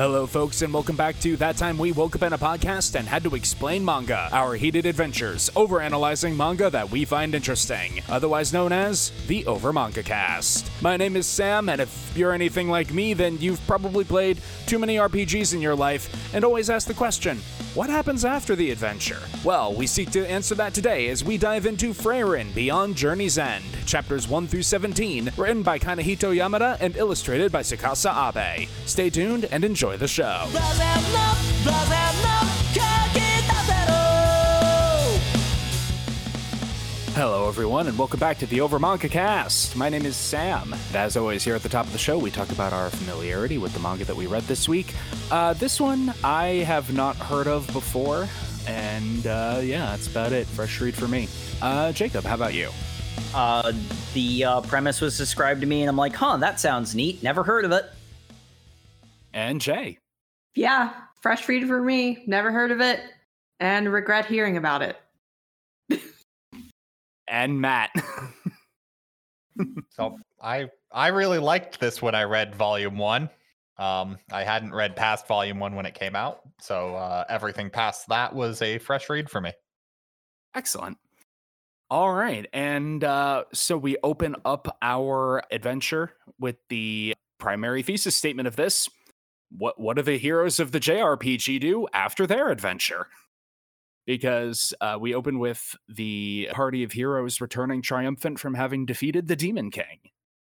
Hello, folks, and welcome back to That Time We Woke Up in a Podcast and Had to Explain Manga, our heated adventures overanalyzing manga that we find interesting, otherwise known as the Over Manga Cast. My name is Sam, and if you're anything like me, then you've probably played too many RPGs in your life and always ask the question, what happens after the adventure? Well, we seek to answer that today as we dive into Frieren Beyond Journey's End, chapters 1 through 17, written by Kanehito Yamada and illustrated by Tsukasa Abe. Stay tuned and enjoy the show. Hello, everyone, and welcome back to the Over Manga Cast. My name is Sam, and as always, here at the top of the show, we talk about our familiarity with the manga that we read this week. Uh, this one I have not heard of before, and uh, yeah, that's about it. Fresh read for me. Uh, Jacob, how about you? Uh, the uh, premise was described to me, and I'm like, huh, that sounds neat. Never heard of it. And Jay. Yeah, fresh read for me. Never heard of it, and regret hearing about it. And Matt. So I I really liked this when I read volume one. Um, I hadn't read past volume one when it came out, so uh, everything past that was a fresh read for me. Excellent. All right. And uh, so we open up our adventure with the primary thesis statement of this. What what do the heroes of the JRPG do after their adventure? Because uh, we open with the party of heroes returning triumphant from having defeated the Demon King.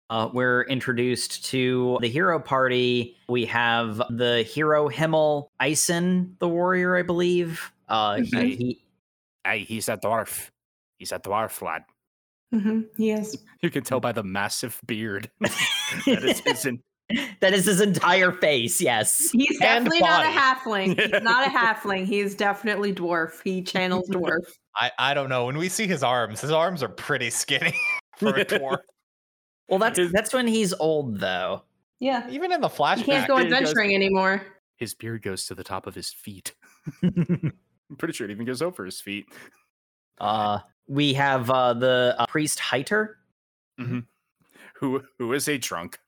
Uh, we're introduced to the hero party. We have the hero Himmel Eisen, the warrior, I believe. Uh, he, Mhm. he, Hey, he's a dwarf. He's a dwarf lad. Mm-hmm. Yes. You can tell by the massive beard that is his in- that is his entire face. Yes. He's And definitely not a halfling. He's not a halfling. He's definitely dwarf. He channels dwarf. I I don't know. When we see his arms, his arms are pretty skinny for a dwarf. Well, that's that's when he's old, though. Yeah. Even in the He flashback, can't go it goes- adventuring anymore. his beard goes to the top of his feet. I'm pretty sure it even goes over his feet. uh, we have uh, the uh, priest Heiter. Who who is a drunk?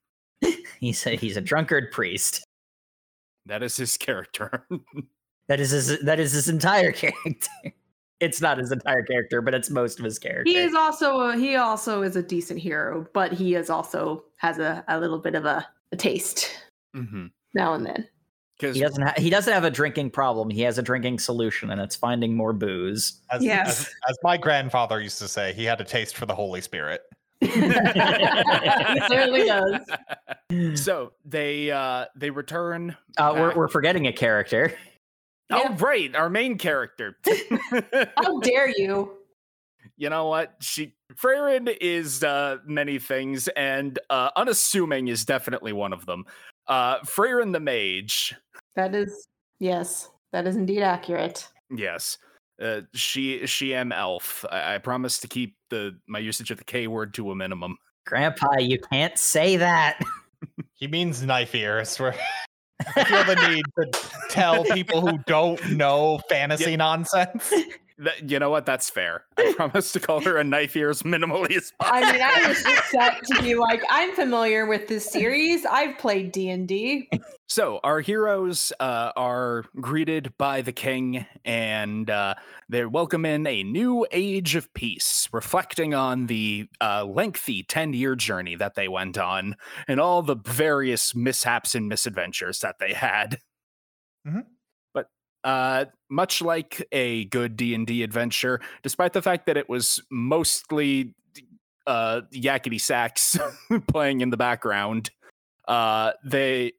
He's a, he's a drunkard priest. That is his character. That is his that is his entire character. It's not his entire character, but it's most of his character. He is also a, he also is a decent hero, but he is also has a, a little bit of a, a taste mm-hmm. now and then. Because He doesn't ha- he doesn't have a drinking problem. He has a drinking solution, and it's finding more booze. as, Yes. as, as my grandfather used to say, he had a taste for the Holy Spirit. He certainly does. so they uh they return. Uh, we're we're forgetting a character. Oh Yeah. right, our main character. How dare you? you know what? She Frieren is uh many things, and uh unassuming is definitely one of them. Uh Frieren the Mage. That is yes, that is indeed accurate. Yes. Uh, she she am elf. I, I promise to keep the my usage of the K word to a minimum. Grandpa, you can't say that. He means knife ears. Where I feel the need to tell people who don't know fantasy nonsense. That, you know what? That's fair. I promise to call her a knife ears minimally as possible. I mean, I was just set to be like, I'm familiar with this series. I've played D and D. So our heroes uh, are greeted by the king, and uh, they welcome in a new age of peace, reflecting on the uh, lengthy ten-year journey that they went on, and all the various mishaps and misadventures that they had. Mhm. Uh, much like a good D and D adventure, despite the fact that it was mostly uh, yakety sax playing in the background, uh, they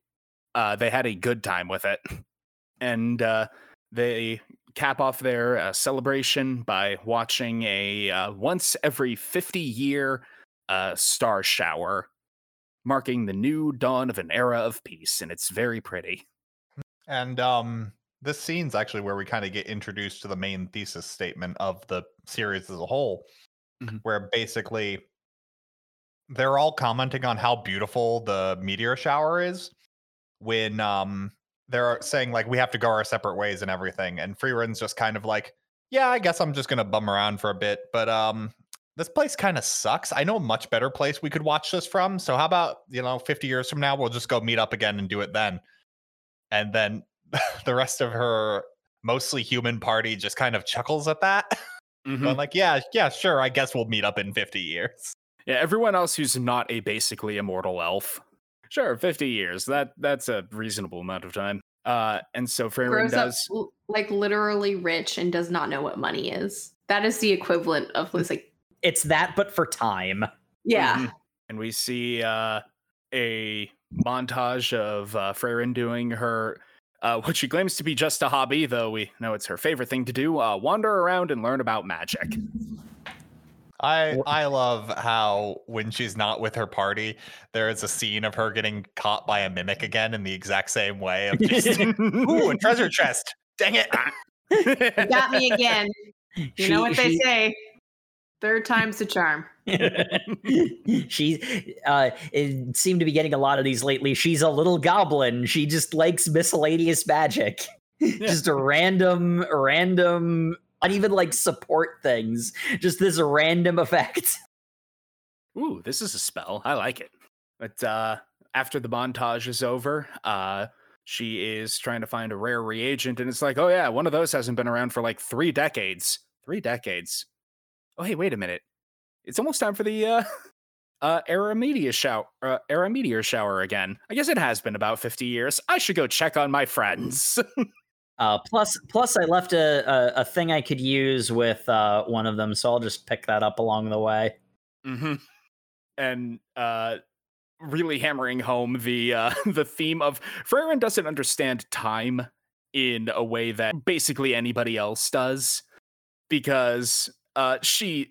uh, they had a good time with it, and uh, they cap off their uh, celebration by watching a once every fifty year uh, star shower, marking the new dawn of an era of peace, and it's very pretty. And um, this scene's actually where we kind of get introduced to the main thesis statement of the series as a whole, Mhm. where basically they're all commenting on how beautiful the meteor shower is when um they're saying like we have to go our separate ways and everything and Frieren's just kind of like yeah i guess i'm just gonna bum around for a bit but um this place kind of sucks i know a much better place we could watch this from so how about you know 50 years from now we'll just go meet up again and do it then and then the rest of her mostly human party just kind of chuckles at that. Mhm. Going like, yeah, yeah, sure. I guess we'll meet up in 50 years. Yeah, everyone else who's not a basically immortal elf. Sure, 50 years. That that's a reasonable amount of time. Uh and so Frieren Grows up does like literally rich and does not know what money is. That is the equivalent of like It's that, but for time. yeah. Mhm. and we see uh a montage of uh Frieren doing her uh, what she claims to be just a hobby, though we know it's her favorite thing to do, uh, wander around and learn about magic. I I love how when she's not with her party, there is a scene of her getting caught by a mimic again in the exact same way of just ooh a treasure chest. Dang it! You got me again. You She- know what they she- say. Third time's the charm. she uh it seemed to be getting a lot of these lately she's a little goblin she just likes miscellaneous magic just a random random not even like support things just this random effect Ooh, this is a spell. I like it. But uh, after the montage is over, uh, she is trying to find a rare reagent, and it's like, oh yeah, one of those hasn't been around for like three decades. Three decades. Oh hey, wait a minute. It's almost time for the uh, uh, era meteor shower. Uh, era meteor shower again. I guess it has been about fifty years. I should go check on my friends. uh plus plus i left a, a a thing i could use with uh one of them so i'll just pick that up along the way hmm And uh, really hammering home the uh, the theme of Frieren doesn't understand time in a way that basically anybody else does, because uh, she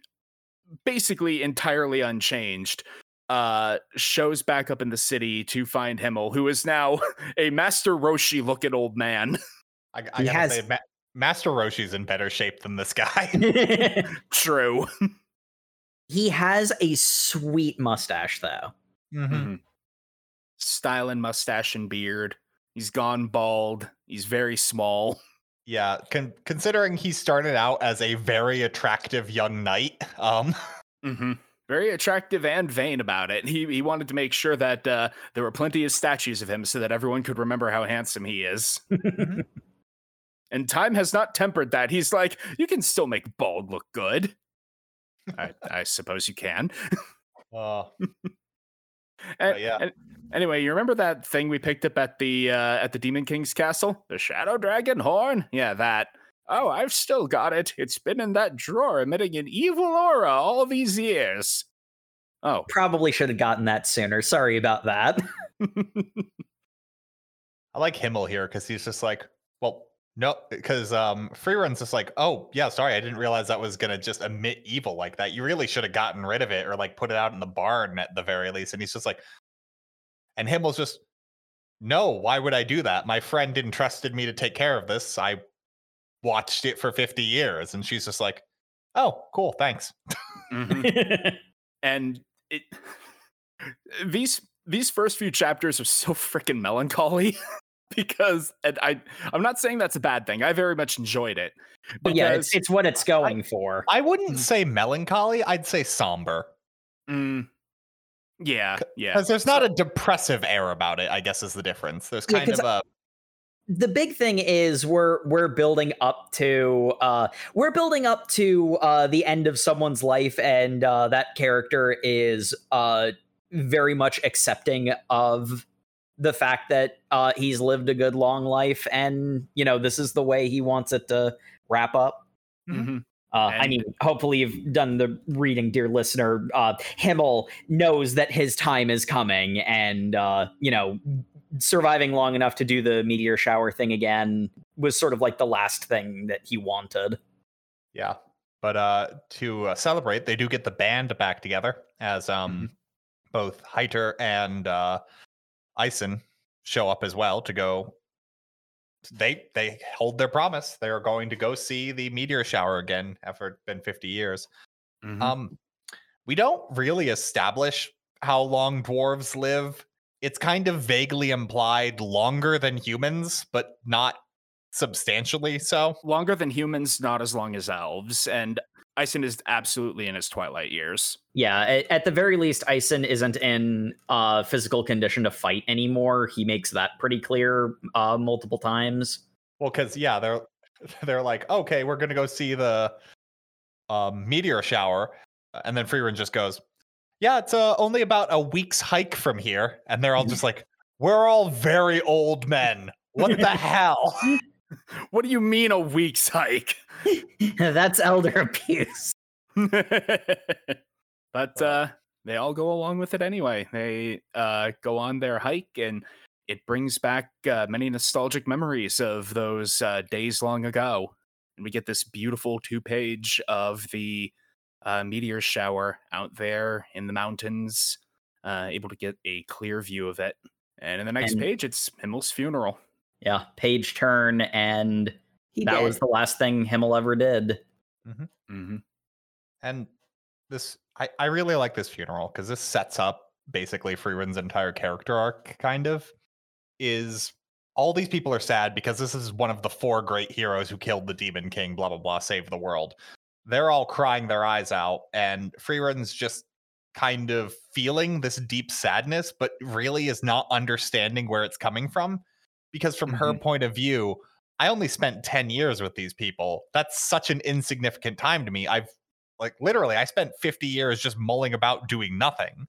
basically entirely unchanged. Uh, shows back up in the city to find Himmel, who is now a Master Roshi looking old man. I, I He gotta has- say, Ma- Master Roshi's in better shape than this guy. True. he has a sweet mustache though Mhm. Mhm. Style and mustache and beard. He's gone bald. He's very small. Yeah, con- considering he started out as a very attractive young knight, um, hmm Very attractive and vain about it. He he wanted to make sure that uh, there were plenty of statues of him so that everyone could remember how handsome he is. and time has not tempered that. He's like, you can still make bald look good. I, I suppose you can. uh, And- yeah. and- anyway, you remember that thing we picked up at the uh, at the Demon King's castle? The Shadow Dragon horn? Yeah, that. Oh, I've still got it. It's been in that drawer emitting an evil aura all these years. Oh. probably should have gotten that sooner sorry about that I like Himmel here because he's just like, well, no, because um, Frieren's just like, oh yeah, sorry, I didn't realize that was gonna just emit evil like that. You really should have gotten rid of it or like put it out in the barn at the very least. And he's just like, and Himmel's just, no, why would I do that? My friend entrusted me to take care of this. I watched it for 50 years, and she's just like, oh, cool, thanks. Mhm. and it these these first few chapters are so freaking melancholy because and I I'm not saying that's a bad thing. I very much enjoyed it. but yeah it's, it's what it's going for I wouldn't Mhm. say melancholy. I'd say somber Mm, yeah, yeah. because there's not a depressive air about it. I guess is the difference. There's Yeah, of a the big thing is we're we're building up to uh we're building up to uh the end of someone's life and uh that character is uh very much accepting of the fact that uh he's lived a good long life and you know this is the way he wants it to wrap up Mhm. uh, I mean, hopefully you've done the reading, dear listener. Uh, Himmel knows that his time is coming, and uh, you know, surviving long enough to do the meteor shower thing again was sort of like the last thing that he wanted. Yeah. But uh to uh, celebrate, they do get the band back together as um Mm-hmm. both Heiter and uh Eisen show up as well to go they they hold their promise. They are going to go see the meteor shower again after it's been 50 years. Mhm. Um we don't really establish how long dwarves live. It's kind of vaguely implied longer than humans, but not substantially so. Longer than humans, not as long as elves, and Eisen is absolutely in his twilight years. Yeah, at, at the very least, Eisen isn't in uh, physical condition to fight anymore. He makes that pretty clear uh, multiple times. Well, because yeah, they're they're like, okay, we're gonna go see the um, meteor shower, and then Frieren just goes, yeah, it's uh, only about a week's hike from here, and they're all just like, we're all very old men. What the hell? What do you mean a week's hike? That's elder abuse. but uh, they all go along with it anyway. They uh, go on their hike, and it brings back uh, many nostalgic memories of those uh, days long ago. And we get this beautiful two page of the uh, meteor shower out there in the mountains, uh, able to get a clear view of it. And in the next And- page, it's Himmel's funeral. Yeah, page turn, and He that did. was the last thing Himmel ever did. hmm And this, I, I really like this funeral because this sets up basically Frieren's entire character arc, kind of. Is all these people are sad because this is one of the four great heroes who killed the Demon King, blah, blah, blah, saved the world. They're all crying their eyes out, and Frieren's just kind of feeling this deep sadness, but really is not understanding where it's coming from. Because from her point of view, I only spent 10 years with these people. That's such an insignificant time to me. I've like literally I spent 50 years just mulling about doing nothing.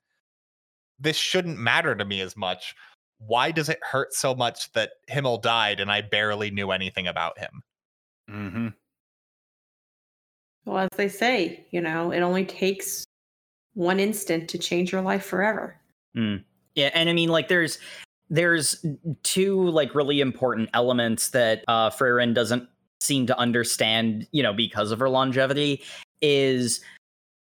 This shouldn't matter to me as much. Why does it hurt so much that Himmel died and I barely knew anything about him? hmm well, as they say, you know, it only takes one instant to change your life forever. Yeah, and I mean, like, there's there's two like really important elements that uh doesn't seem to understand, you know, because of her longevity, is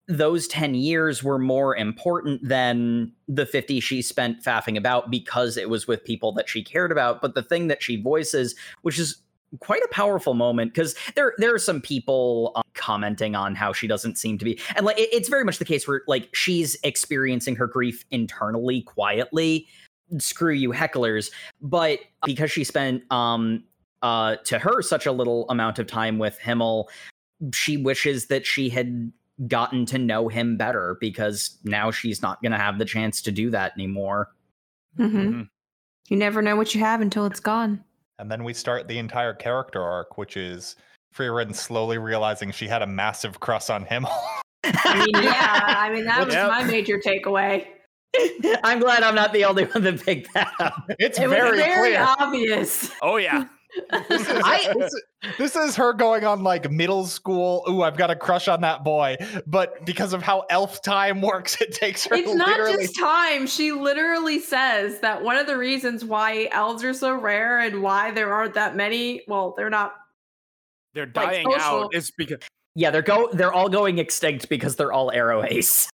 those 10 years were more important than the 50 she spent faffing about because it was with people that she cared about. But the thing that she voices, which is quite a powerful moment, because there there are some people um, commenting on how she doesn't seem to be, and like it- it's very much the case where like she's experiencing her grief internally, quietly. Screw you, hecklers! But because she spent um uh to her such a little amount of time with Himmel, she wishes that she had gotten to know him better because now she's not going to have the chance to do that anymore. Mm-hmm. Mhm. You never know what you have until it's gone. And then we start the entire character arc, which is Frieren slowly realizing she had a massive crush on him. I mean, yeah, I mean, that was Yep. my major takeaway. I'm glad I'm not the only one that picked that up. it's It was very, very clear. obvious. Oh yeah. This is, I- this, is, this is her going on like middle school. Ooh, I've got a crush on that boy. But because of how elf time works, it takes her It's not just time. She literally says that one of the reasons why elves are so rare and why there aren't that many, well, they're not. They're dying social- out. It's because Yeah, they're go they're all going extinct because they're all aro ace.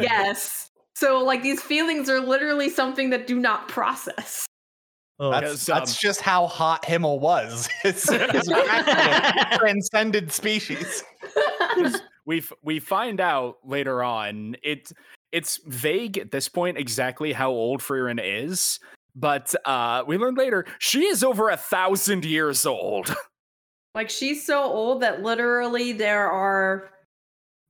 Yes. So, like, these feelings are literally something that do not process. That's, Because, that's um, just how hot Himmel was. It's, it's transcended species. we we find out later on. It's it's vague at this point exactly how old Frieren is, but uh, we learn later she is over a thousand years old. like, she's so old that literally there are.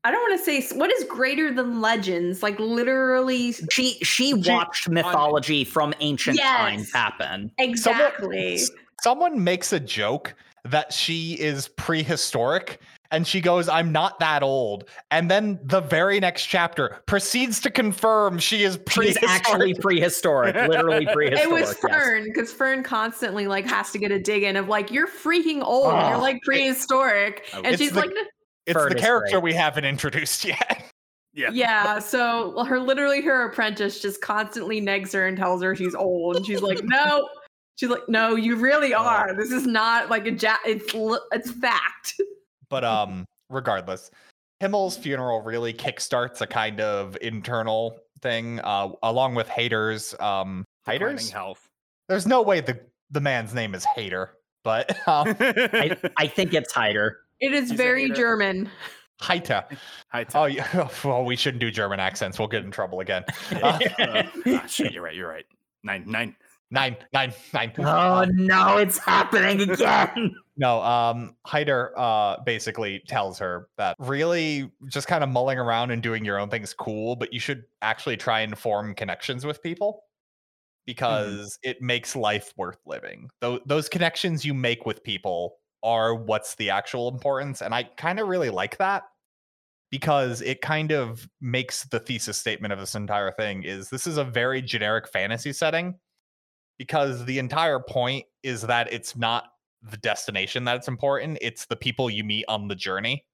I don't want to say what is greater than legends. Like literally, she she watched mythology from ancient Yes. times happen. exactly. s- Someone makes a joke that she is prehistoric. And she goes, I'm not that old. And then the very next chapter proceeds to confirm she is She's actually prehistoric, literally prehistoric. It was. Fern because Fern constantly like has to get a dig in of like you're freaking old. Oh, you're ah, like prehistoric, Oh, and she's the- like, it's Fern the character great. we haven't introduced yet. yeah. yeah. So well, her literally her apprentice just constantly negs her and tells her she's old, and she's like, no. She's like, no, you really are. This is not like a ja- It's it's fact. But um, regardless, Himmel's funeral really kickstarts a kind of internal thing, uh, along with haters. Um, haters. health. There's no way the the man's name is Hater, but um, I, I think it's Hyder. It is very hater. German. Hater. Hi, Oh, yeah. Well, we shouldn't do German accents. We'll get in trouble again. Uh, Uh, ah, shit, you're right. You're right. Nine, nine, Nine, nine, nine. Oh no, it's happening again. No, um, Heiter uh basically tells her that really just kind of mulling around and doing your own thing is cool, but you should actually try and form connections with people because it makes life worth living. Those those connections you make with people are what's the actual importance, and I kind of really like that because it kind of makes the thesis statement of this entire thing is this is a very generic fantasy setting because the entire point is that it's not the destination that's important it's the people you meet on the journey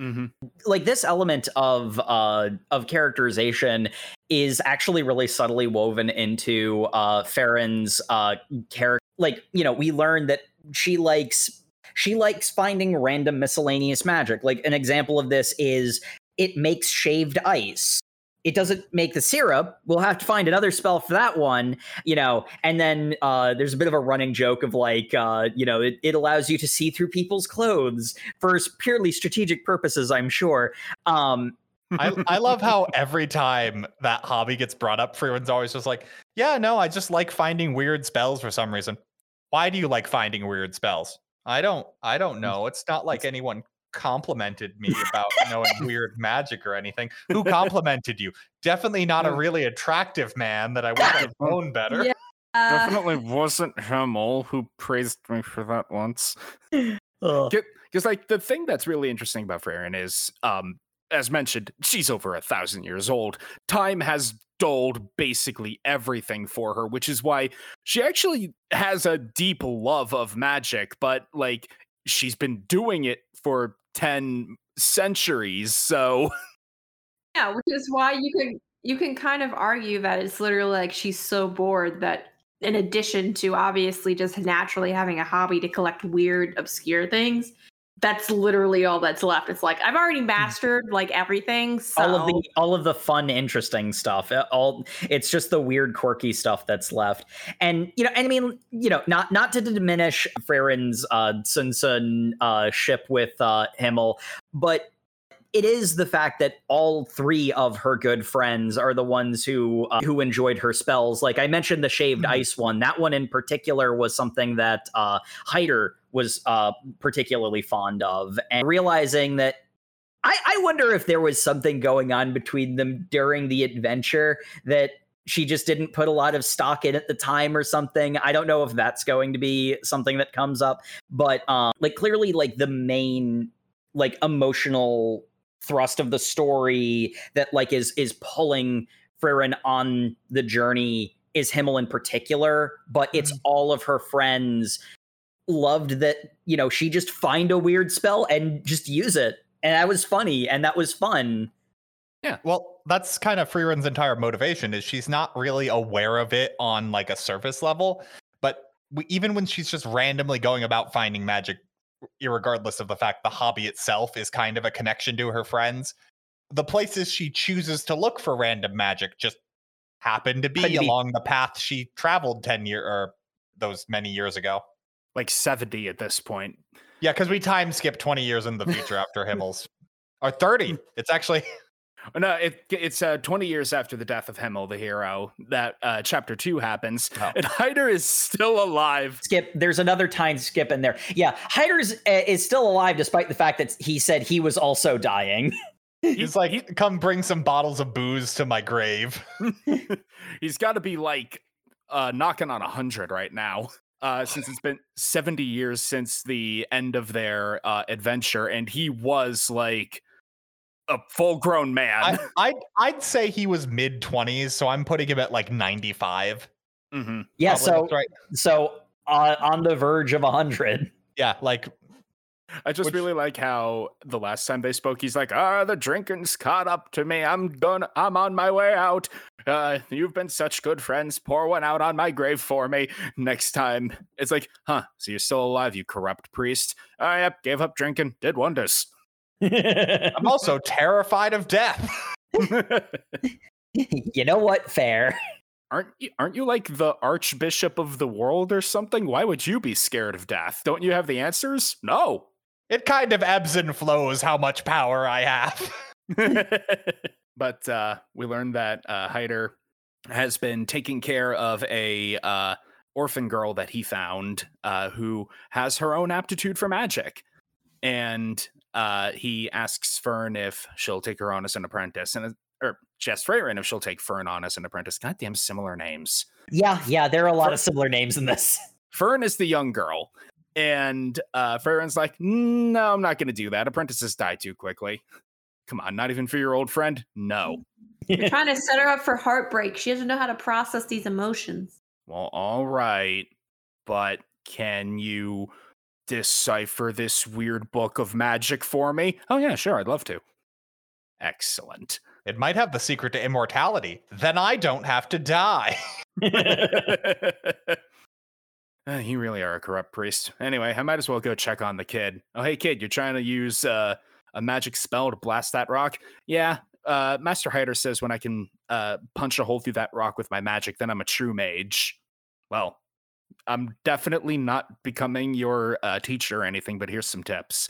Mm-hmm. like this element of uh of characterization is actually really subtly woven into uh Frieren's uh character like you know we learn that she likes she likes finding random miscellaneous magic. Like an example of this is it makes shaved ice. It doesn't make the syrup. We'll have to find another spell for that one you know? And then uh there's a bit of a running joke of like uh you know it, it allows you to see through people's clothes for purely strategic purposes i'm sure. Um I, I love how every time that hobby gets brought up everyone's always just like yeah no i just like finding weird spells for some reason. Why do you like finding weird spells i don't i don't know it's not like anyone complimented me about knowing weird magic or anything who complimented you definitely not a really attractive man that i would have known better Yeah. Uh, Definitely wasn't Himmel who praised me for that once. Because like the thing that's really interesting about Frieren is, um, as mentioned, she's over a thousand years old. Time has dulled basically everything for her, which is why she actually has a deep love of magic, but like she's been doing it for 10 centuries. So Yeah, which is why you can you can kind of argue that it's literally like she's so bored that in addition to obviously just naturally having a hobby to collect weird obscure things, that's literally all that's left. It's like I've already mastered like everything. So all of the all of the fun interesting stuff all it's just the weird quirky stuff that's left and you know and i mean you know not not to diminish Frieren's uh sun sun uh ship with uh himmel but it is the fact that all three of her good friends are the ones who uh, who enjoyed her spells. Like I mentioned, the shaved Mhm. ice one. That one in particular was something that uh, Heiter was uh, particularly fond of, and realizing that. I, I wonder if there was something going on between them during the adventure that she just didn't put a lot of stock in at the time or something. I don't know if that's going to be something that comes up, but um, like clearly, like the main like emotional thrust of the story that like is is pulling Frieren on the journey is Himmel in particular, but it's mm-hmm. all of her friends loved that, you know, she just find a weird spell and just use it. And that was funny and that was fun. Yeah. Well, that's kind of Frieren's entire motivation is she's not really aware of it on like a surface level, but we, even when she's just randomly going about finding magic, irregardless of the fact the hobby itself is kind of a connection to her friends, the places she chooses to look for random magic just happen to be along the path she traveled 10 year or those many years ago. like 70 at this point. Yeah, because we time skip 20 years in the future after Himmel's or 30. Hmm. It's actually No, it, it's uh, 20 years after the death of Himmel, the hero, that uh, chapter two happens, Oh. and Heiter is still alive. Skip, there's another time skip in there. Yeah, Heiter's uh, is still alive despite the fact that he said he was also dying. he's like, come bring some bottles of booze to my grave. He's got to be like uh, knocking on 100 right now. Uh, since it's been 70 years since the end of their uh, adventure, and he was like a full grown man. I, I'd I'd say he was mid twenties, so I'm putting him at like 95. Mhm. Yeah, Probably so right. so uh, on the verge of 100. Yeah, like I just Which- really like how the last time they spoke, he's like, "Ah, the drinking's caught up to me. I'm gonna, I'm on my way out. Uh, you've been such good friends. Pour one out on my grave for me next time." It's like, huh? So you're still alive, you corrupt priest? Ah, yep. Gave up drinking. Did wonders. I'm also terrified of death. you know what? Fair. aren't you, aren't you like the archbishop of the world or something? Why would you be scared of death? Don't you have the answers? No. It kind of ebbs and flows how much power I have. but uh, we learned that uh, Heiter has been taking care of a uh, orphan girl that he found uh, who has her own aptitude for magic. And uh, he asks Fern if she'll take her on as an apprentice, and or Jess Frieren if she'll take Fern on as an apprentice. Goddamn similar names. Yeah, yeah, there are a lot of similar names in this. Fern is the young girl, and uh, Frieren's like, no, I'm not going to do that. Apprentices die too quickly. Come on, not even for your old friend? No. You're trying to set her up for heartbreak. She doesn't know how to process these emotions. Well, all right, but can you decipher this weird book of magic for me? Oh, yeah, sure, I'd love to. Excellent. It might have the secret to immortality. Then I don't have to die. Uh, you really are a corrupt priest. Anyway, I might as well go check on the kid. Oh, hey, kid, you're trying to use uh, a magic spell to blast that rock? Yeah. Uh, Master Heiter says when I can uh, punch a hole through that rock with my magic, then I'm a true mage. Well, I'm definitely not becoming your uh, teacher or anything, but here's some tips.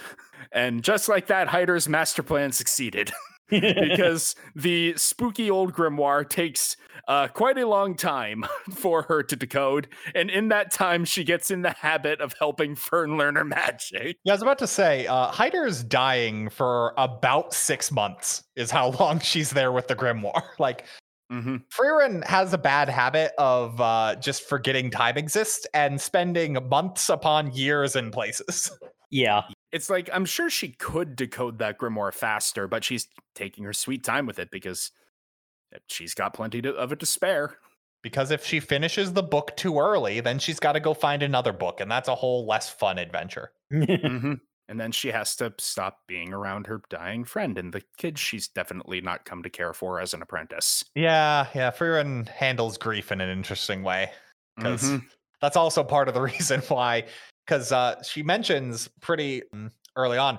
And just like that, Heiter's master plan succeeded. because the spooky old grimoire takes uh, quite a long time for her to decode. And in that time, she gets in the habit of helping Fern learn her magic. Yeah, I was about to say, uh, Heiter is dying for about six months, is how long she's there with the grimoire. Like, Mm-hmm. Frieren has a bad habit of uh, just forgetting time exists and spending months upon years in places. Yeah. It's like, I'm sure she could decode that grimoire faster, but she's taking her sweet time with it because she's got plenty to, of it to spare. Because if she finishes the book too early, then she's got to go find another book, and that's a whole less fun adventure. mm-hmm. And then she has to stop being around her dying friend and the kid she's definitely not come to care for as an apprentice. Yeah, yeah. Frieren handles grief in an interesting way because Mhm. that's also part of the reason why. Because uh, she mentions pretty mm, early on,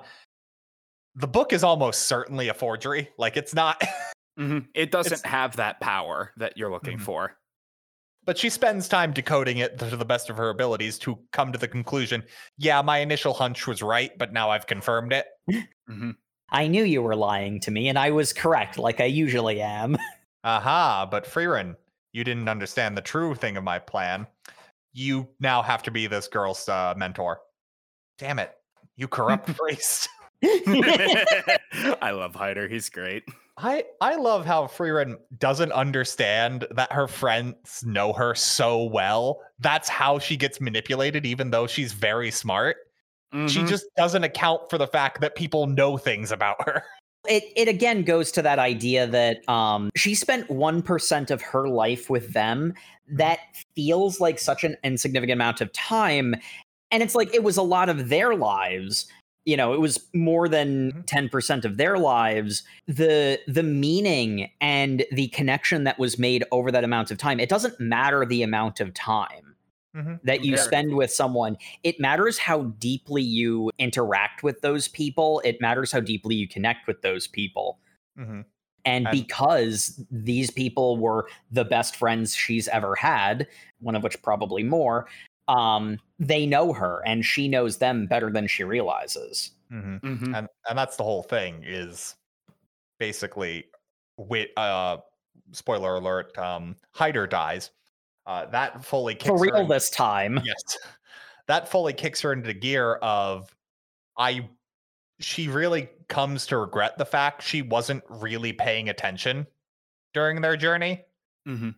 the book is almost certainly a forgery. Like it's not. Mhm. It doesn't It's- have that power that you're looking Mhm. for. But she spends time decoding it to the best of her abilities to come to the conclusion yeah my initial hunch was right but now i've confirmed it Mhm. I knew you were lying to me, and I was correct, like I usually am. aha but Frieren, you didn't understand the true thing of my plan you now have to be this girl's uh, mentor damn it you corrupt priest I love Heiter. He's great. I I love how Frieren doesn't understand that her friends know her so well. That's how she gets manipulated, even though she's very smart. She Mhm. just doesn't account for the fact that people know things about her. it it again goes to that idea that um she spent 1% of her life with them that feels like such an insignificant amount of time and it's like it was a lot of their lives you know it was more than Mhm. 10% of their lives the the meaning and the connection that was made over that amount of time it doesn't matter the amount of time that you spend with someone it matters how deeply you interact with those people it matters how deeply you connect with those people Mhm. and And- because these people were the best friends she's ever had one of which probably more um they know her and she knows them better than she realizes Mhm. Mhm. And and that's the whole thing is basically with uh spoiler alert um Heiter dies. Uh that fully kicks for her real in- this time Yes. That fully kicks her into gear of I she really comes to regret the fact she wasn't really paying attention during their journey Mhm.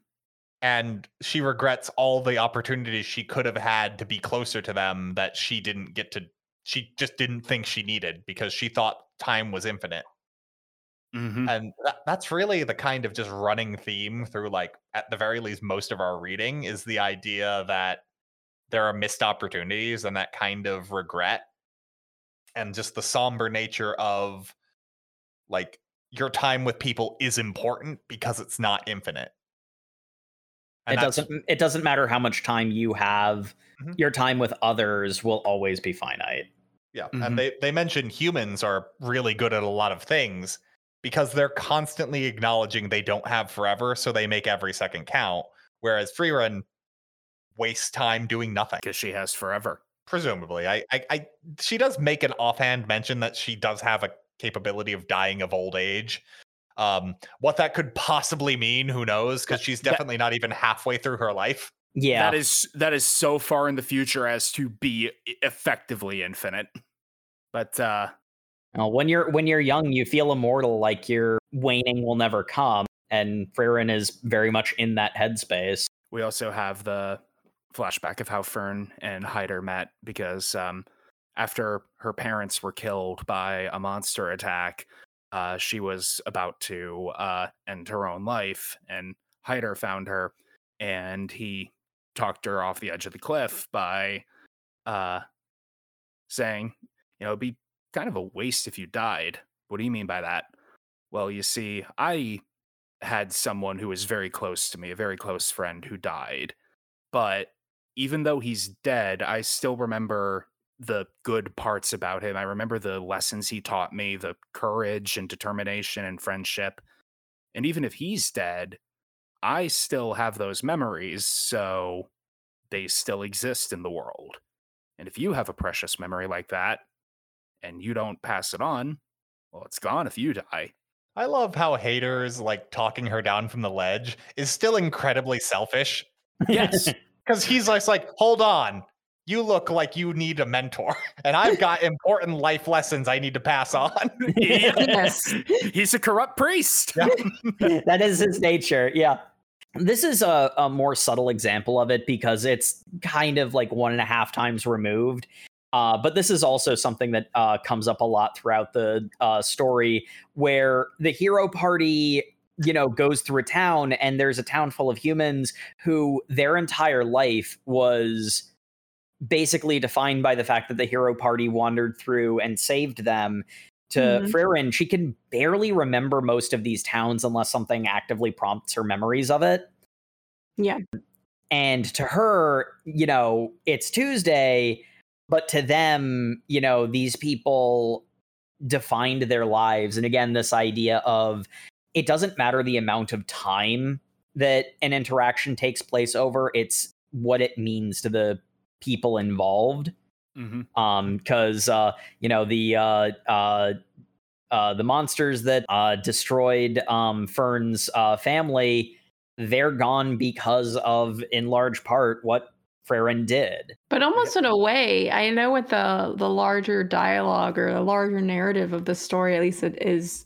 And she regrets all the opportunities she could have had to be closer to them that she didn't get to she just didn't think she needed because she thought time was infinite Mhm. and that, that's really the kind of just running theme through like at the very least most of our reading is the idea that there are missed opportunities and that kind of regret and just the somber nature of like your time with people is important because it's not infinite And it doesn't it doesn't matter how much time you have Mhm. your time with others will always be finite Yeah, Mhm. and they they mention humans are really good at a lot of things because they're constantly acknowledging they don't have forever, so they make every second count. Whereas Frieren wastes time doing nothing. Because she has forever. Presumably, I, I, I, she does make an offhand mention that she does have a capability of dying of old age. Um, what that could possibly mean, who knows? Because she's that- definitely not even halfway through her life. Yeah. that is that is so far in the future as to be effectively infinite. But uh when you're when you're young, you feel immortal, like your waning will never come, and Frieren is very much in that headspace. we also have the flashback of how Fern and Heiter met because um, after her parents were killed by a monster attack, uh, she was about to uh, end her own life, and Heiter found her, and he talked her off the edge of the cliff by uh, saying, "You know, it'd be kind of a waste if you died." What do you mean by that? Well, you see, I had someone who was very close to me, a very close friend who died. But even though he's dead, I still remember the good parts about him. I remember the lessons he taught me, the courage and determination and friendship. And even if he's dead, I still have those memories, so they still exist in the world. And if you have a precious memory like that and you don't pass it on, well, it's gone if you die. I love how haters like talking her down from the ledge is still incredibly selfish Yes. because he's like, like, hold on, you look like you need a mentor, and I've got important life lessons I need to pass on. Yes. He's a corrupt priest. Yeah. that is his nature. Yeah. This is a, a more subtle example of it because it's kind of like one and a half times removed. Uh, but this is also something that uh, comes up a lot throughout the uh, story where the hero party, you know, goes through a town and there's a town full of humans who their entire life was basically defined by the fact that the hero party wandered through and saved them to Mhm. Frieren, she can barely remember most of these towns unless something actively prompts her memories of it. Yeah. And to her, you know, it's Tuesday, but to them, you know, these people defined their lives. And again, this idea of it doesn't matter the amount of time that an interaction takes place over, it's what it means to the people involved. Hmm um because uh you know the uh uh uh the monsters that uh destroyed um fern's uh family they're gone because of in large part what Frieren did. But almost in a way, I know what the the larger dialogue or the larger narrative of the story, at least it is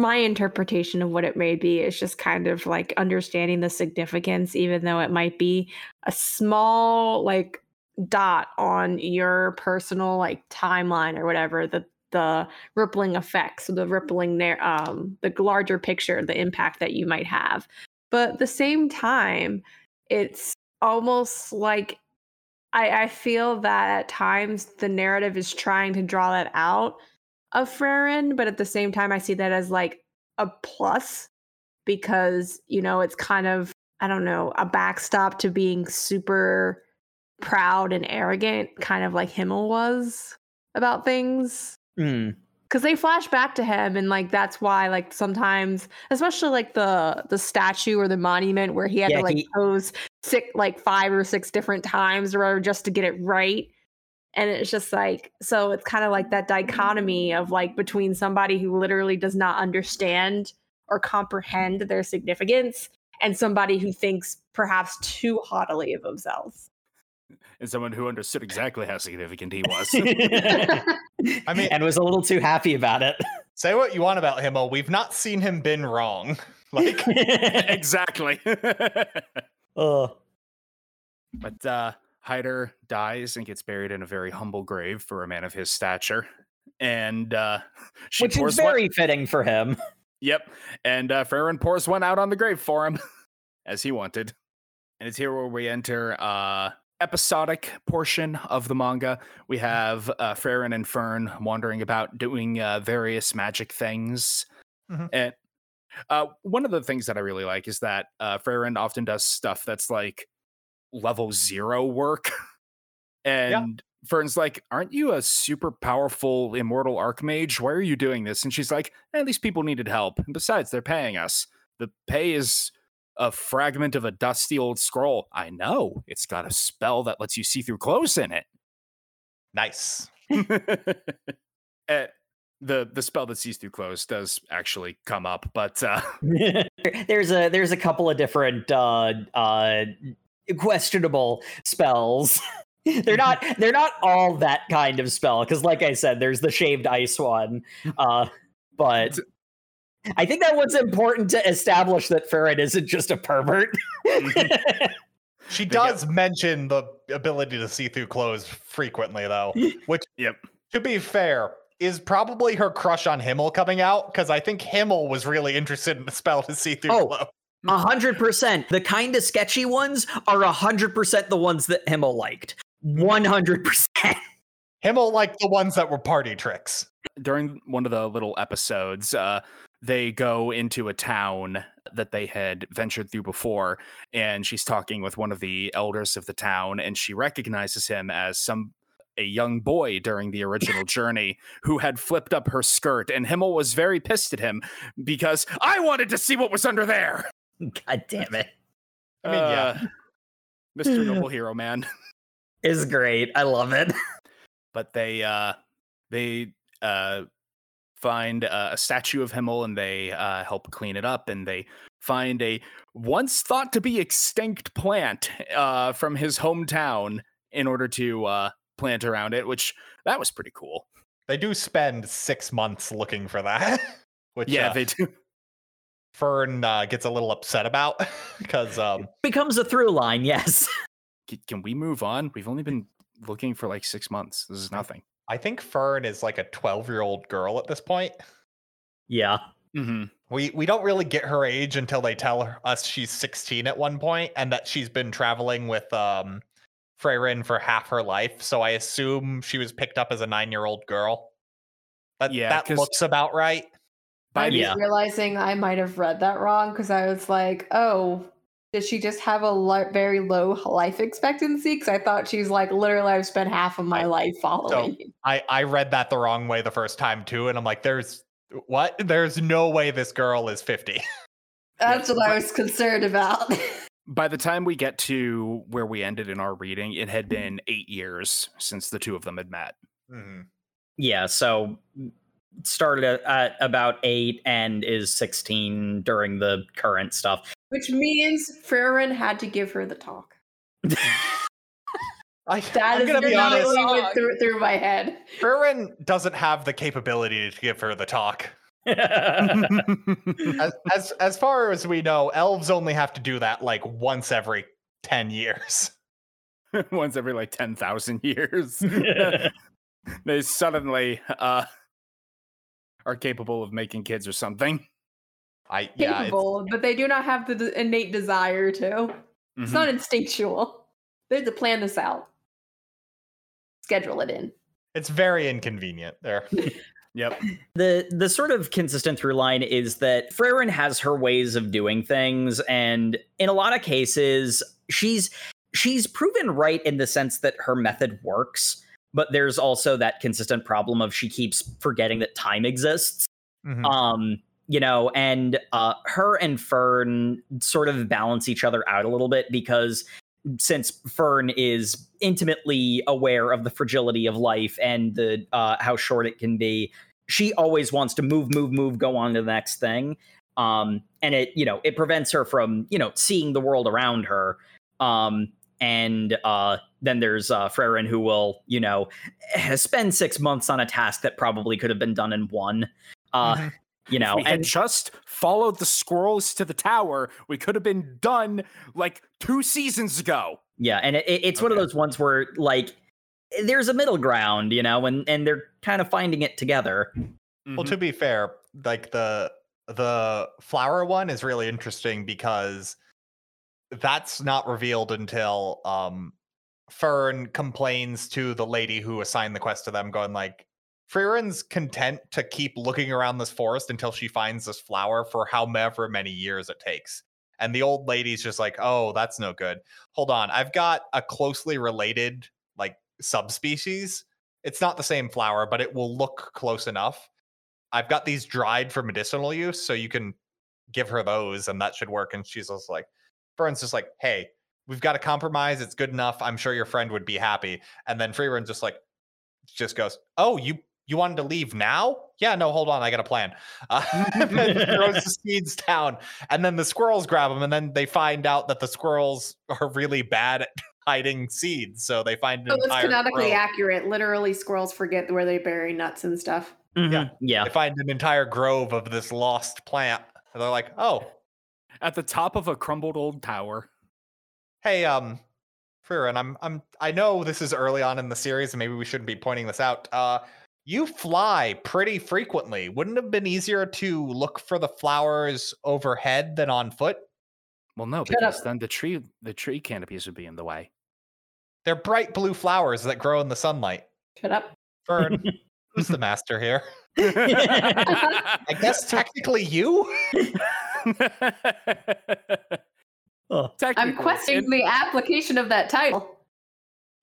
my interpretation of what it may be is just kind of like understanding the significance, even though it might be a small like dot on your personal like timeline or whatever, the the rippling effects, the rippling nar- um the larger picture, the impact that you might have. But at the same time, it's almost like I, I feel that at times the narrative is trying to draw that out of Frieren, but at the same time, I see that as like a plus because, you know, it's kind of, I don't know, a backstop to being super proud and arrogant, kind of like Himmel was about things Hmm. because they flash back to him and like that's why like sometimes especially like the the statue or the monument where he had Yeah, to like he- pose six like five or six different times or just to get it right and it's just like so it's kind of like that dichotomy of like between somebody who literally does not understand or comprehend their significance and somebody who thinks perhaps too haughtily of themselves And someone who understood exactly how significant he was. I mean- and was a little too happy about it Say what you want about Himmel, we've not seen him been wrong. Like, exactly. Ugh. but uh Heiter dies and gets buried in a very humble grave for a man of his stature. And uh which is pours one- very fitting for him Yep. And uh Frieren pours one out on the grave for him, as he wanted. And it's here where we enter uh episodic portion of the manga. We have uh Frieren and Fern wandering about doing uh various magic things. Mhm. And uh one of the things that I really like is that uh Frieren often does stuff that's like level zero work. and Fern's like, Aren't you a super powerful immortal archmage? Why are you doing this? And she's like, eh, These people needed help. And besides, they're paying us. The pay is a fragment of a dusty old scroll. I know. It's got a spell that lets you see through clothes in it. nice. Eh, the the spell that sees through clothes does actually come up, but uh there's a there's a couple of different uh uh questionable spells. they're not they're not all that kind of spell because like I said, there's the shaved ice one. Uh but I think that what's important to establish that Frieren isn't just a pervert. She They get- does mention the ability to see through clothes frequently, though, which, Yep. to be fair, is probably her crush on Himmel coming out because I think Himmel was really interested in the spell to see through Oh. clothes. A hundred percent. The kind of sketchy ones are a hundred percent the ones that Himmel liked. One hundred percent. Himmel liked the ones that were party tricks. during one of the little episodes, uh, they go into a town that they had ventured through before, and she's talking with one of the elders of the town, and she recognizes him as some a young boy during the original journey who had flipped up her skirt, and Himmel was very pissed at him because I wanted to see what was under there. God damn it. I mean, yeah. Uh, Mr. Noble Hero Man. Is great. I love it. but they uh they uh find uh, a statue of Himmel and they uh help clean it up and they find a once thought to be extinct plant uh from his hometown in order to uh plant around it which that was pretty cool They do spend six months looking for that, which yeah uh, they do Fern uh, gets a little upset about because um, Becomes a through line, yes. Can we move on we've only been looking for like six months this is nothing I think Fern is like a 12 year old girl at this point. Yeah. mm-hmm. We we don't really get her age until they tell her, us she's 16 at one point and that she's been traveling with um Frieren for half her life. So I assume she was picked up as a nine year old girl. That Yeah, that 'cause- looks about right. By I'm the- Yeah. realizing I might have read that wrong because I was like, oh, did she just have a li- very low life expectancy? Because I thought she's like, literally, I've spent half of my I- life following you. I I read that the wrong way the first time too, and I'm like, there's what? There's no way this girl is 50. That's what I was concerned about. by the time we get to where we ended in our reading it had been eight years since the two of them had met Mhm. Yeah. So started at, at about eight and is 16 during the current stuff. Which means Frieren had to give her the talk. I, That I'm is gonna be honest. immediately went through, through my head. Frieren doesn't have the capability to give her the talk. As, as as far as we know, elves only have to do that like once every 10 years. once every like 10,000 years. they suddenly uh, are capable of making kids or something. I yeah, Capable, but they do not have the d- innate desire to. It's Mhm. not instinctual. They have to plan this out. Schedule it in. it's very inconvenient there. Yep. the the sort of consistent through line is that Frieren has her ways of doing things, and in a lot of cases, she's she's proven right in the sense that her method works. But there's also that consistent problem of she keeps forgetting that time exists. Mhm. um you know and uh her and fern sort of balance each other out a little bit because since fern is intimately aware of the fragility of life and the uh how short it can be she always wants to move move move go on to the next thing um and it you know it prevents her from you know seeing the world around her um and uh then there's uh Frieren who will you know spend 6 months on a task that probably could have been done in one uh Mhm. you know if we had and just followed the squirrels to the tower, we could have been done like two seasons ago. yeah and it, it- it's one of those ones where like there's a middle ground you know and and they're kind of finding it together Well, Mhm. to be fair, like the the flower one is really interesting because that's not revealed until um Fern complains to the lady who assigned the quest to them, going like, Frieren's content to keep looking around this forest until she finds this flower for however many years it takes. And the old lady's just like, oh, that's no good. Hold on, I've got a closely related like subspecies. It's not the same flower, but it will look close enough. I've got these dried for medicinal use, so you can give her those, and that should work. And she's just like, Fern's just like, hey, we've got a compromise. It's good enough. I'm sure your friend would be happy. And then Frieren's just like, just goes, oh, you you wanted to leave now? Yeah, no, hold on, I got a plan. Uh, and then throws the seeds down, and then the squirrels grab them, and then they find out that the squirrels are really bad at hiding seeds, so they find an So it's entire canonically grove- accurate. Literally, squirrels forget where they bury nuts and stuff. Mhm, yeah. They find an entire grove of this lost plant, and they're like, "Oh, At the top of a crumbled old tower. hey, um, Frieren, I'm, I'm, I know this is early on in the series, and maybe we shouldn't be pointing this out. Uh, you fly pretty frequently. Wouldn't it have been easier to look for the flowers overhead than on foot? Well, no, Shut up. because then the tree the tree canopies would be in the way. They're bright blue flowers that grow in the sunlight. Shut up. Fern, who's the master here? I guess technically you. Oh. I'm questioning in, the application of that title.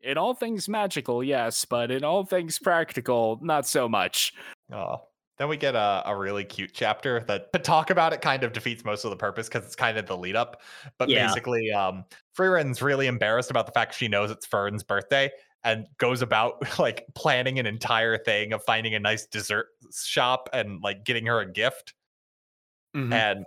in all things magical, yes, but in all things practical, not so much. Oh. Then we get a, a really cute chapter that to talk about it kind of defeats most of the purpose because it's kind of the lead up. But Yeah. basically, um, Frieren's really embarrassed about the fact she knows it's Fern's birthday and goes about like planning an entire thing of finding a nice dessert shop and like getting her a gift. Mhm. and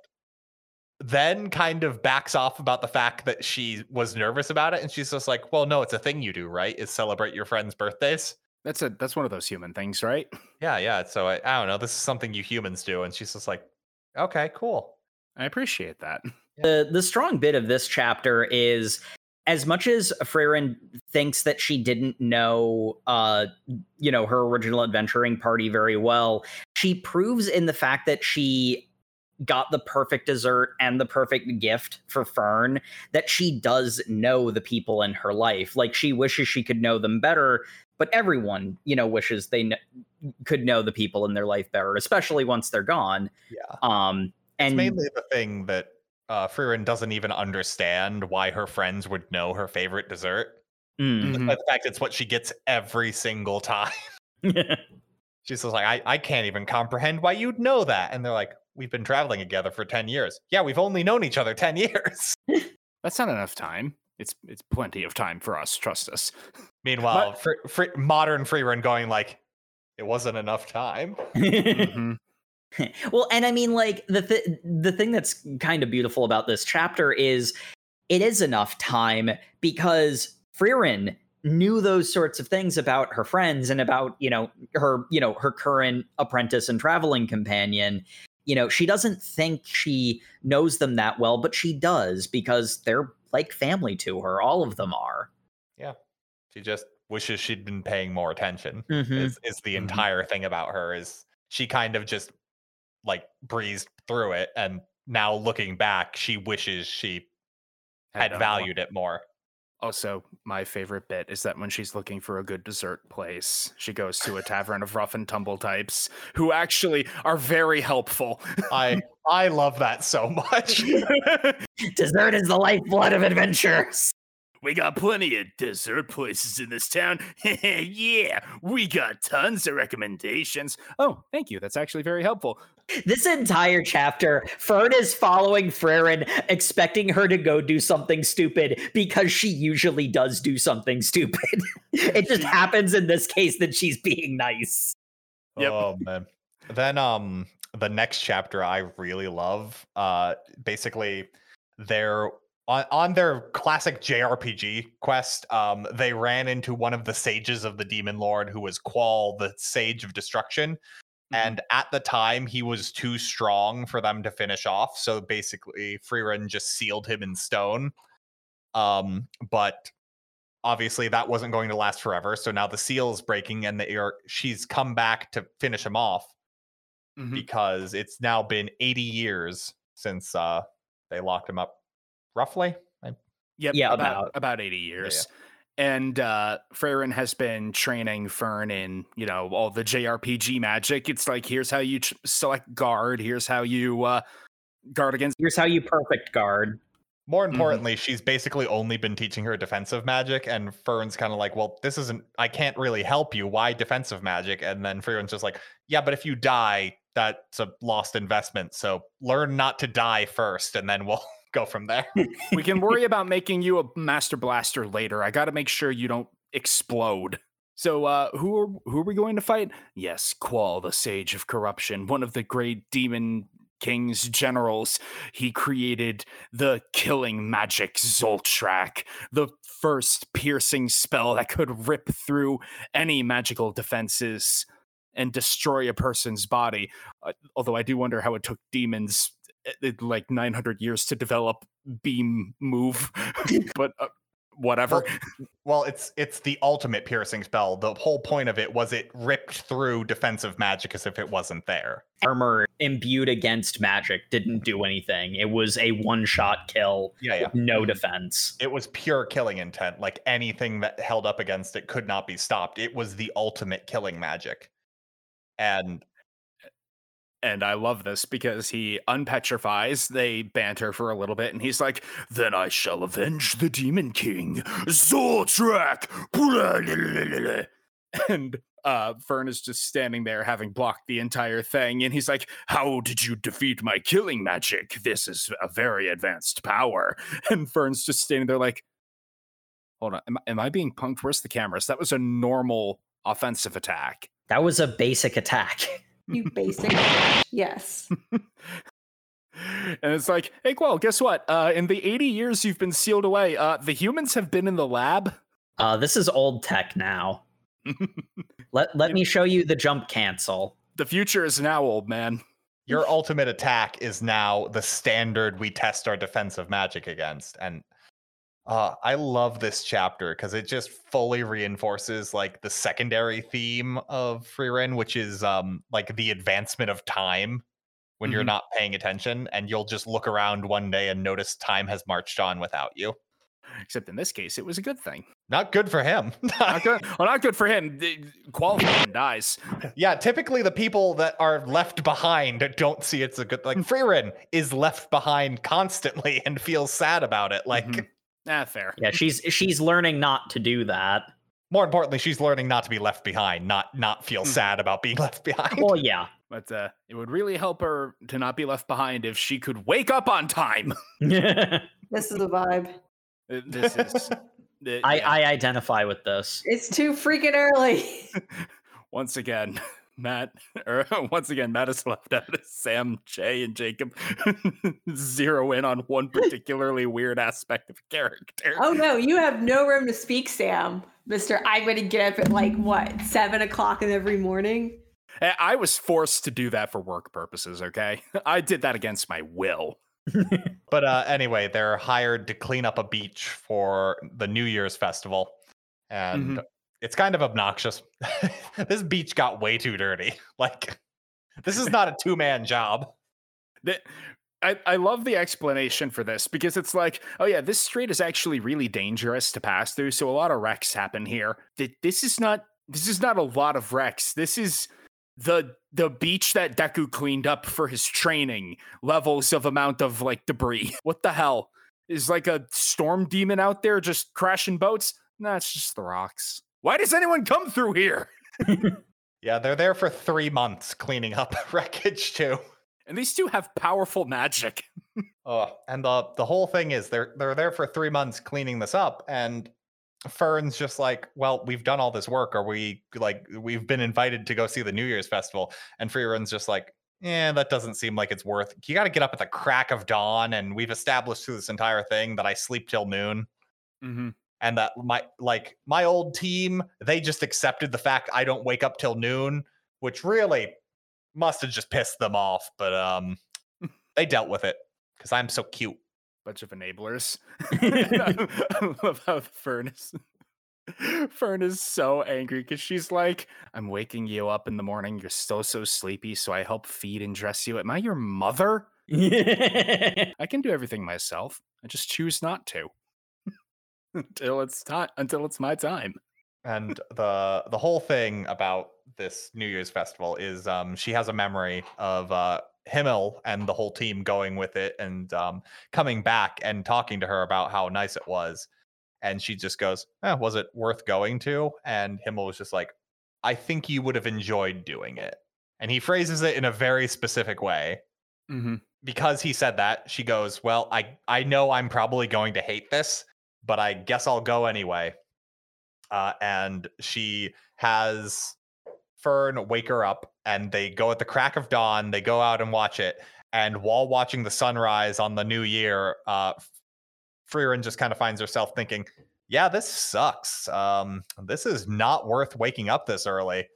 then kind of backs off about the fact that she was nervous about it and she's just like well no it's a thing you do right is celebrate your friends birthdays That's a that's one of those human things, right? yeah yeah so I, I don't know this is something you humans do and she's just like okay cool I appreciate that. the the strong bit of this chapter is as much as Frieren thinks that she didn't know uh you know her original adventuring party very well, she proves in the fact that she got the perfect dessert and the perfect gift for Fern that she does know the people in her life. Like she wishes she could know them better, but everyone, you know, wishes they kn- could know the people in their life better, especially once they're gone. yeah Um it's and mainly the thing that uh Frieren doesn't even understand why her friends would know her favorite dessert Mm. Mhm. but the fact it's what she gets every single time she's just like I, I can't even comprehend why you'd know that and they're like we've been traveling together for 10 years yeah we've only known each other 10 years That's not enough time. It's it's plenty of time for us. Trust us. Meanwhile, fr- fr- modern Frieren going like it wasn't enough time. Mhm. well, and I mean, like the th- the thing that's kind of beautiful about this chapter is it is enough time because Frieren knew those sorts of things about her friends and about you know her you know her current apprentice and traveling companion. You know, she doesn't think she knows them that well, but she does because they're like family to her. All of them are. Yeah she just wishes she'd been paying more attention. Mhm. Is is the Mhm. entire thing about her is she kind of just like breezed through it and now looking back, she wishes she had done valued it more. Also, my favorite bit is that when she's looking for a good dessert place, she goes to a tavern of rough and tumble types who actually are very helpful. I I love that so much. Dessert is the lifeblood of adventures. we got plenty of dessert places in this town. yeah, we got tons of recommendations. Oh, thank you. That's actually very helpful. This entire chapter, Fern is following Frieren, expecting her to go do something stupid because she usually does do something stupid. it just happens in this case that she's being nice. Yep. Oh man. Then um the next chapter I really love. Uh basically they're on, on their classic JRPG quest, um, they ran into one of the sages of the demon lord who was Qual, the sage of destruction. And at the time, he was too strong for them to finish off. So basically, Frieren just sealed him in stone. Um, but obviously that wasn't going to last forever. So now the seal is breaking, and they are she's come back to finish him off Mhm. because it's now been 80 years since uh they locked him up. Roughly, I- Yep, Yeah, about about. about 80 years. And uh Frieren has been training Fern in, you know, all the JRPG magic. It's like here's how you ch- select guard, here's how you uh guard against Here's how you perfect guard. More Mhm. importantly, she's basically only been teaching her defensive magic, and Fern's kind of like, "Well, this isn't. I can't really help you. Why defensive magic?" And then Fern's just like, "Yeah, but if you die, that's a lost investment. So learn not to die first, and then we'll go from there." we can worry about making you a master blaster later. I got to make sure you don't explode. So, uh, who are who are we going to fight? Yes, Qual, the Sage of Corruption, one of the great demon king's generals. He created the killing magic Zoltraak, the first piercing spell that could rip through any magical defenses and destroy a person's body. Uh, although I do wonder how it took demons like 900 years to develop beam move, but uh, whatever. Well, well, it's it's the ultimate piercing spell. The whole point of it was it ripped through defensive magic as if it wasn't there. Armor imbued against magic didn't do anything. It was a one-shot kill. Yeah, yeah. No defense. It was pure killing intent. Like anything that held up against it could not be stopped. It was the ultimate killing magic. And and I love this because he unpetrifies. They banter for a little bit, and he's like, "Then I shall avenge the Demon King, Zoltraak." And uh, Fern is just standing there, having blocked the entire thing, and he's like, "How did you defeat my killing magic? This is a very advanced power." And Fern's just standing there, like, "Hold on, am, am I being punked? Where's the cameras? That was a normal offensive attack." That was a basic attack. You basic. yes. and it's like, hey, Qual, guess what? Uh, in the 80 years you've been sealed away, uh, the humans have been in the lab. Uh, this is old tech now. let let me show you the jump cancel. The future is now, old man. Your ultimate attack is now the standard we test our defensive magic against. And uh, I love this chapter because it just fully reinforces like the secondary theme of Frieren, which is um like the advancement of time when Mm-hmm. you're not paying attention, and you'll just look around one day and notice time has marched on without you. Except in this case, it was a good thing. Not good for him. Not good. well, not good for him. The- Qual fucking dies. yeah, typically the people that are left behind don't see it's a good like Frieren is left behind constantly and feels sad about it. Like Mhm. Ah, fair. Yeah, she's she's learning not to do that. more importantly, she's learning not to be left behind, not not feel Hmm. sad about being left behind. Well, yeah. But uh, it would really help her to not be left behind if she could wake up on time. This is the vibe. Uh, This is. the- I, yeah. I identify with this. It's too freaking early. once again, Matt, or once again, Matt is left out Sam, Jay, and Jacob zero in on one particularly weird aspect of a character. oh no, you have no room to speak, Sam. Mister, I'm gonna get up at like what seven o'clock in every morning. I I was forced to do that for work purposes, okay? I did that against my will. But uh, anyway, they're hired to clean up a beach for the New Year's festival, and Mhm. It's kind of obnoxious. this beach got way too dirty. Like, this is not a two man job. The- I, I love the explanation for this because it's like, oh yeah, this street is actually really dangerous to pass through, so a lot of wrecks happen here. Th- This is not this is not a lot of wrecks. This is the the beach that Deku cleaned up for his training levels of amount of like debris. What the hell? Is like a storm demon out there just crashing boats? Nah, it's just the rocks. Why does anyone come through here? Yeah, they're there for three months cleaning up wreckage too. And these two have powerful magic. Oh, and the the whole thing is they're they're there for three months cleaning this up, and Fern's just like, well, we've done all this work. Are we like we've been invited to go see the New Year's festival? And Frieren's just like, yeah, that doesn't seem like it's worth. You got to get up at the crack of dawn, and we've established through this entire thing that I sleep till noon, Mm-hmm. And that my like my old team they just accepted the fact I don't wake up till noon, which really must have just pissed them off. But um, they dealt with it because I'm so cute. bunch of enablers. I love how Fern is. Fern is so angry because she's like, I'm waking you up in the morning. You're still so sleepy, so I help feed and dress you. Am I your mother? I can do everything myself. I just choose not to. Until it's time until it's my time. and the the whole thing about this New Year's festival is um she has a memory of uh Himmel and the whole team going with it and um coming back and talking to her about how nice it was and she just goes eh, was it worth going to and Himmel was just like I think you would have enjoyed doing it and he phrases it in a very specific way Mm-hmm. because he said that she goes well I I know I'm probably going to hate this but I guess I'll go anyway uh, and she has Fern wake her up, and they go at the crack of dawn. They go out and watch it, and while watching the sunrise on the new year, uh, Frieren just kind of finds herself thinking, "Yeah, this sucks. Um, this is not worth waking up this early."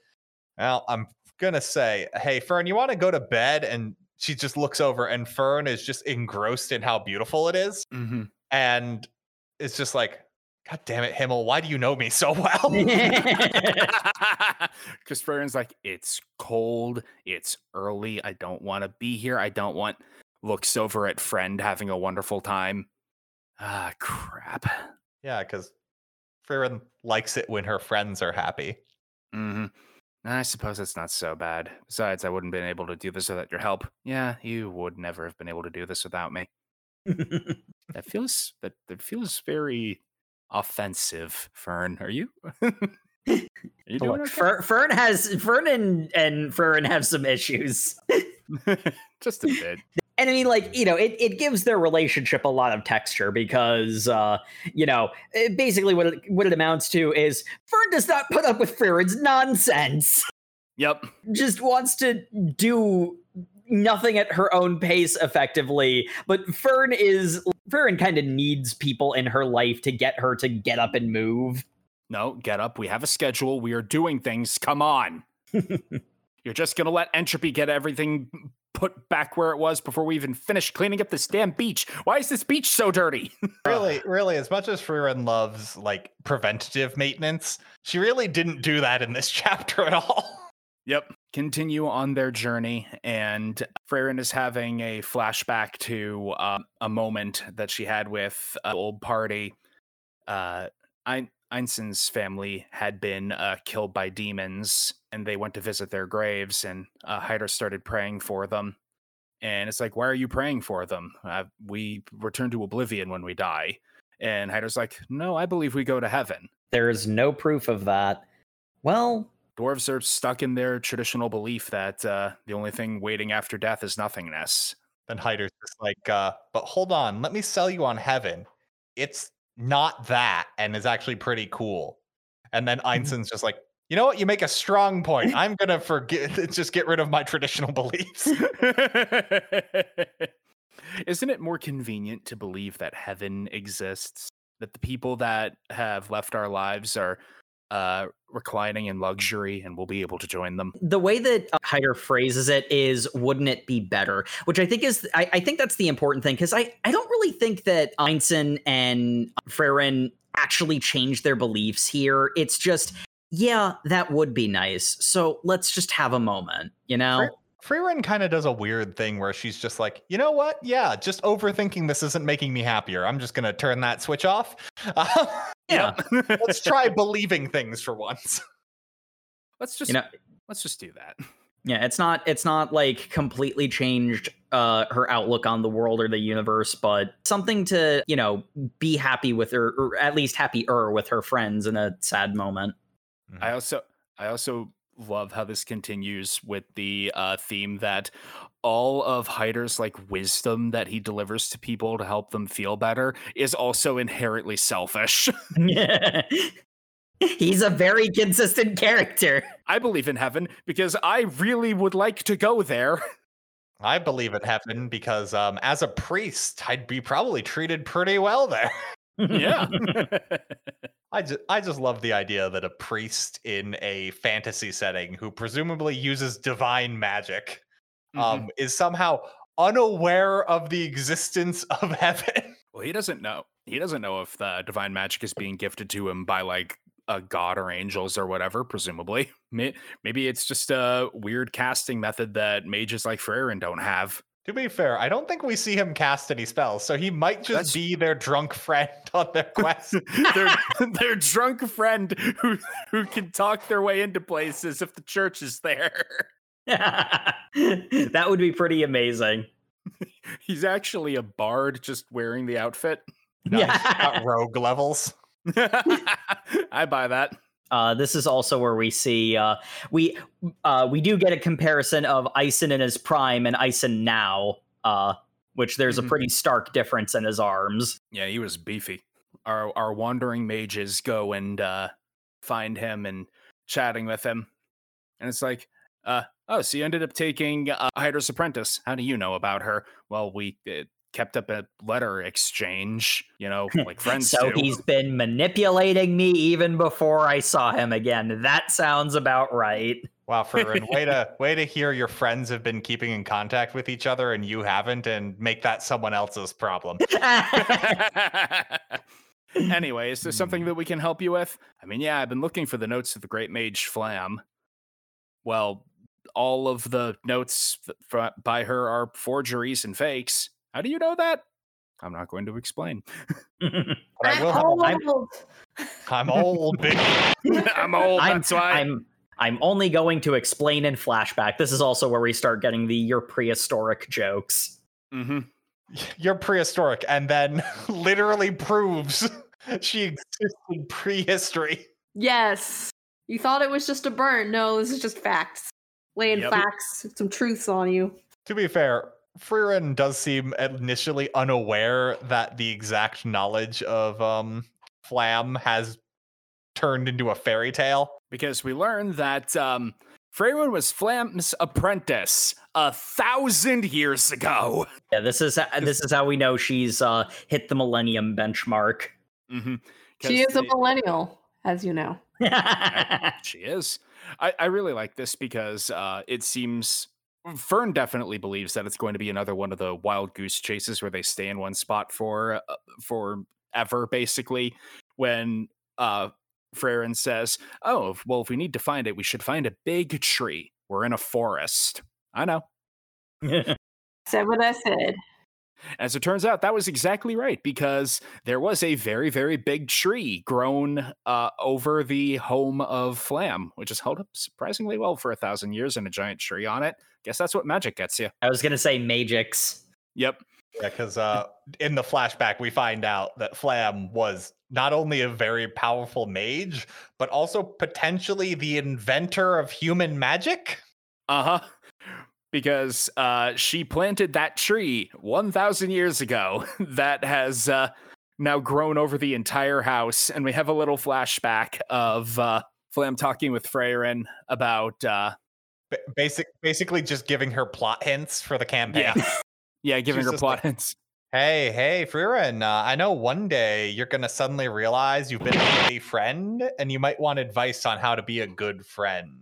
Well, I'm gonna say, "Hey, Fern, you want to go to bed?" And she just looks over, and Fern is just engrossed in how beautiful it is, Mm-hmm. and it's just like, "God damn it, Himmel! Why do you know me so well?" Because Frieren's like, it's cold, it's early, I don't want to be here. I don't want looks over at friend having a wonderful time. Ah, crap. yeah, because Frieren likes it when her friends are happy. Mm-hmm. I suppose it's not so bad. Besides, I wouldn't have been able to do this without your help. Yeah, you would never have been able to do this without me. That feels that that feels very offensive, Fern. Are you? Are you doing Look, Fer- Fern has Fern and, and Fern have some issues. Just a bit. And I mean, like, you know, it, it gives their relationship a lot of texture because, uh, you know, it, basically what it, what it amounts to is Fern does not put up with Frieren's nonsense. Yep. Just wants to do nothing at her own pace effectively. But Fern is, Fern kind of needs people in her life to get her to get up and move. No, get up. We have a schedule. We are doing things. Come on. You're just gonna let entropy get everything put back where it was before we even finish cleaning up this damn beach. Why is this beach so dirty? Really, really, as much as Frieren loves like preventative maintenance, she really didn't do that in this chapter at all. Yep. Continue on their journey, and Frieren is having a flashback to uh, a moment that she had with uh, old party. Uh, Ein- Eisen's family had been uh, killed by demons, and they went to visit their graves, and uh, Heiter started praying for them. And it's like, why are you praying for them? Uh, we return to oblivion when we die. And Heiter's like, no, I believe we go to heaven. There is no proof of that. Well, dwarves are stuck in their traditional belief that uh, the only thing waiting after death is nothingness. Then Heiter's just like, uh, but hold on, let me sell you on heaven. It's not that, and is actually pretty cool. And then Eisen's just like, you know what? You make a strong point. I'm gonna forget just get rid of my traditional beliefs. Isn't it more convenient to believe that heaven exists? That the people that have left our lives are uh, reclining in luxury and we'll be able to join them. the way that uh, Heiter phrases it is, wouldn't it be better? Which I think is, I, I think that's the important thing because I, I don't really think that Eisen and Frieren actually change their beliefs here. It's just, yeah, that would be nice. So let's just have a moment, you know? Frieren kind of does a weird thing where she's just like, you know what? Yeah, just overthinking this isn't making me happier. I'm just gonna turn that switch off. Uh, Yeah. let's try believing things for once. let's just You know, let's just do that. yeah, it's not, it's not like completely changed uh, her outlook on the world or the universe, but something to, you know, be happy with her, or at least happier with her friends in a sad moment. I also I also love how this continues with the uh, theme that all of Heiter's like wisdom that he delivers to people to help them feel better is also inherently selfish. He's a very consistent character. I believe in heaven because I really would like to go there. I believe in heaven because um, as a priest, I'd be probably treated pretty well there. yeah. I just, I just love the idea that a priest in a fantasy setting who presumably uses divine magic Mhm. um, is somehow unaware of the existence of heaven. Well, he doesn't know. He doesn't know if the divine magic is being gifted to him by like a god or angels or whatever. Presumably, maybe it's just a weird casting method that mages like Frieren don't have. To be fair, I don't think we see him cast any spells, so he might just That's- be their drunk friend on their quest. their their drunk friend who who can talk their way into places if the church is there. that would be pretty amazing. He's actually a bard just wearing the outfit. Nice. Got rogue levels. I buy that. Uh, this is also where we see uh, we uh, we do get a comparison of Eisen in his prime and Eisen now, uh, which there's Mhm. a pretty stark difference in his arms. Yeah, he was beefy. Our our wandering mages go and uh find him and chatting with him. And it's like, uh, oh, so you ended up taking uh, Heiter's apprentice. How do you know about her? Well, we uh, kept up a letter exchange, you know, like friends so do. he's been manipulating me even before I saw him again. That sounds about right. Wow, Frieren, way to way to hear your friends have been keeping in contact with each other and you haven't, and make that someone else's problem. anyway, is there something hmm. that we can help you with? I mean, yeah, I've been looking for the notes of the Great Mage Flamme. Well, all of the notes th- fr- by her are forgeries and fakes. How do you know that? I'm not going to explain. But I will have a, I'm- old. I'm old, big. I'm old. I'm, that's why. I'm I'm only going to explain in flashback. This is also where we start getting the your prehistoric jokes. hmm You're prehistoric, and then literally proves she existed prehistory. Yes. You thought it was just a burn. No, this is just facts. Laying Yep. facts, some truths on you. To be fair, Frieren does seem initially unaware that the exact knowledge of um Flamme has turned into a fairy tale. Because we learned that um, Frieren was Flamme's apprentice a thousand years ago. Yeah, this is this is how we know she's uh, hit the millennium benchmark. hmm She is a millennial, as you know. She is. I, I really like this because uh, it seems Fern definitely believes that it's going to be another one of the wild goose chases where they stay in one spot for uh, for ever, basically. When uh, Frieren says, "Oh, well, if we need to find it, we should find a big tree. We're in a forest." I know. Said what I said. As it turns out, that was exactly right because there was a very, very big tree grown uh, over the home of Flamme, which has held up surprisingly well for a thousand years and a giant tree on it. Guess that's what magic gets you. I was gonna say Magix. Yep. Yeah, because uh, in the flashback, we find out that Flamme was not only a very powerful mage, but also potentially the inventor of human magic. Uh huh. Because uh, she planted that tree 1,000 years ago that has uh, now grown over the entire house. And we have a little flashback of uh, Flamme talking with Frieren about. Basic, basically, just giving her plot hints for the campaign. Yeah. Yeah, giving She's her plot like- hints. Hey, hey, Frieren, uh, I know one day you're going to suddenly realize you've been a friend and you might want advice on how to be a good friend.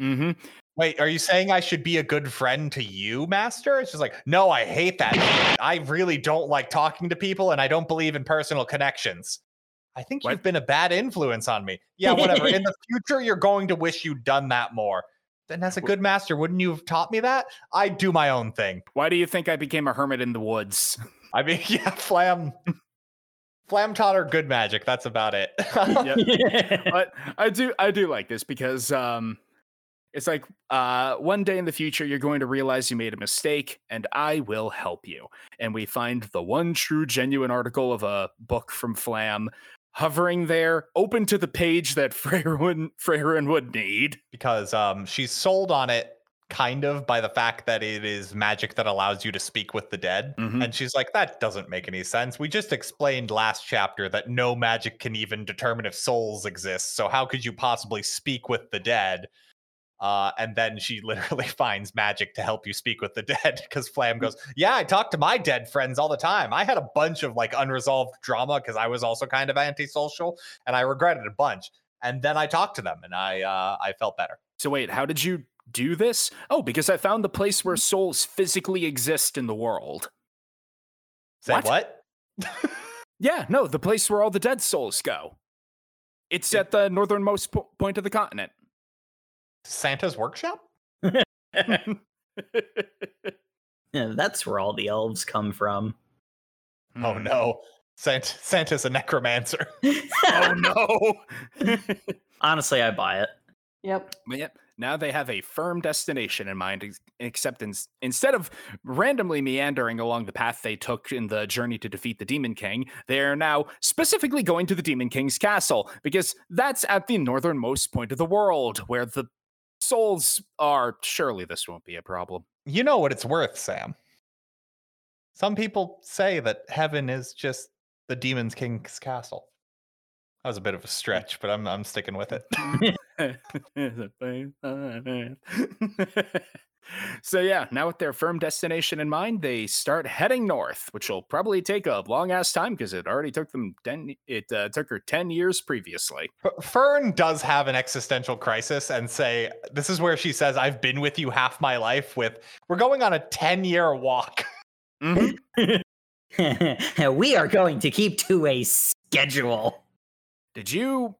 Mm-hmm. Wait, are you saying I should be a good friend to you, Master? It's just like, no, I hate that. I really don't like talking to people and I don't believe in personal connections. I think What? you've been a bad influence on me. Yeah, whatever. in the future, you're going to wish you'd done that more. Then, as a good master, wouldn't you have taught me that? I do my own thing. Why do you think I became a hermit in the woods? I mean, yeah, Flamme. Flamme taught her good magic. That's about it. but I do I do like this because um it's like uh one day in the future you're going to realize you made a mistake and I will help you. And we find the one true genuine article of a book from Flamme hovering there, open to the page that Frieren Frieren would need. because um, she's sold on it kind of by the fact that it is magic that allows you to speak with the dead. Mhm. And she's like, that doesn't make any sense. We just explained last chapter that no magic can even determine if souls exist. So how could you possibly speak with the dead? Uh, and then she literally finds magic to help you speak with the dead because Flamme goes, Yeah, I talk to my dead friends all the time. I had a bunch of like unresolved drama because I was also kind of antisocial and I regretted a bunch. And then I talked to them and I uh, I felt better. So wait, how did you do this? Oh, because I found the place where souls physically exist in the world. Say What? what? Yeah, no, the place where all the dead souls go. It's at the northernmost po- point of the continent. Santa's workshop? Yeah, that's where all the elves come from. Oh Hmm. no. Sant- Santa's a necromancer. Oh no. Honestly, I buy it. Yep. But yet, now they have a firm destination in mind, ex- except in, instead of randomly meandering along the path they took in the journey to defeat the Demon King, they are now specifically going to the Demon King's castle, because that's at the northernmost point of the world, where the souls are. Surely this won't be a problem. You know what it's worth, Sam. Some people say that heaven is just the demon's king's castle. That was a bit of a mm. stretch, but I'm I'm sticking with it. so yeah, now with their firm destination in mind, they start heading north, which will probably take a long ass time because it already took them ten. It uh, took her ten years previously. Fern does have an existential crisis and say this is where she says, "I've been with you half my life." With we're going on a ten year walk. Mhm. we are going to keep to a schedule. Did you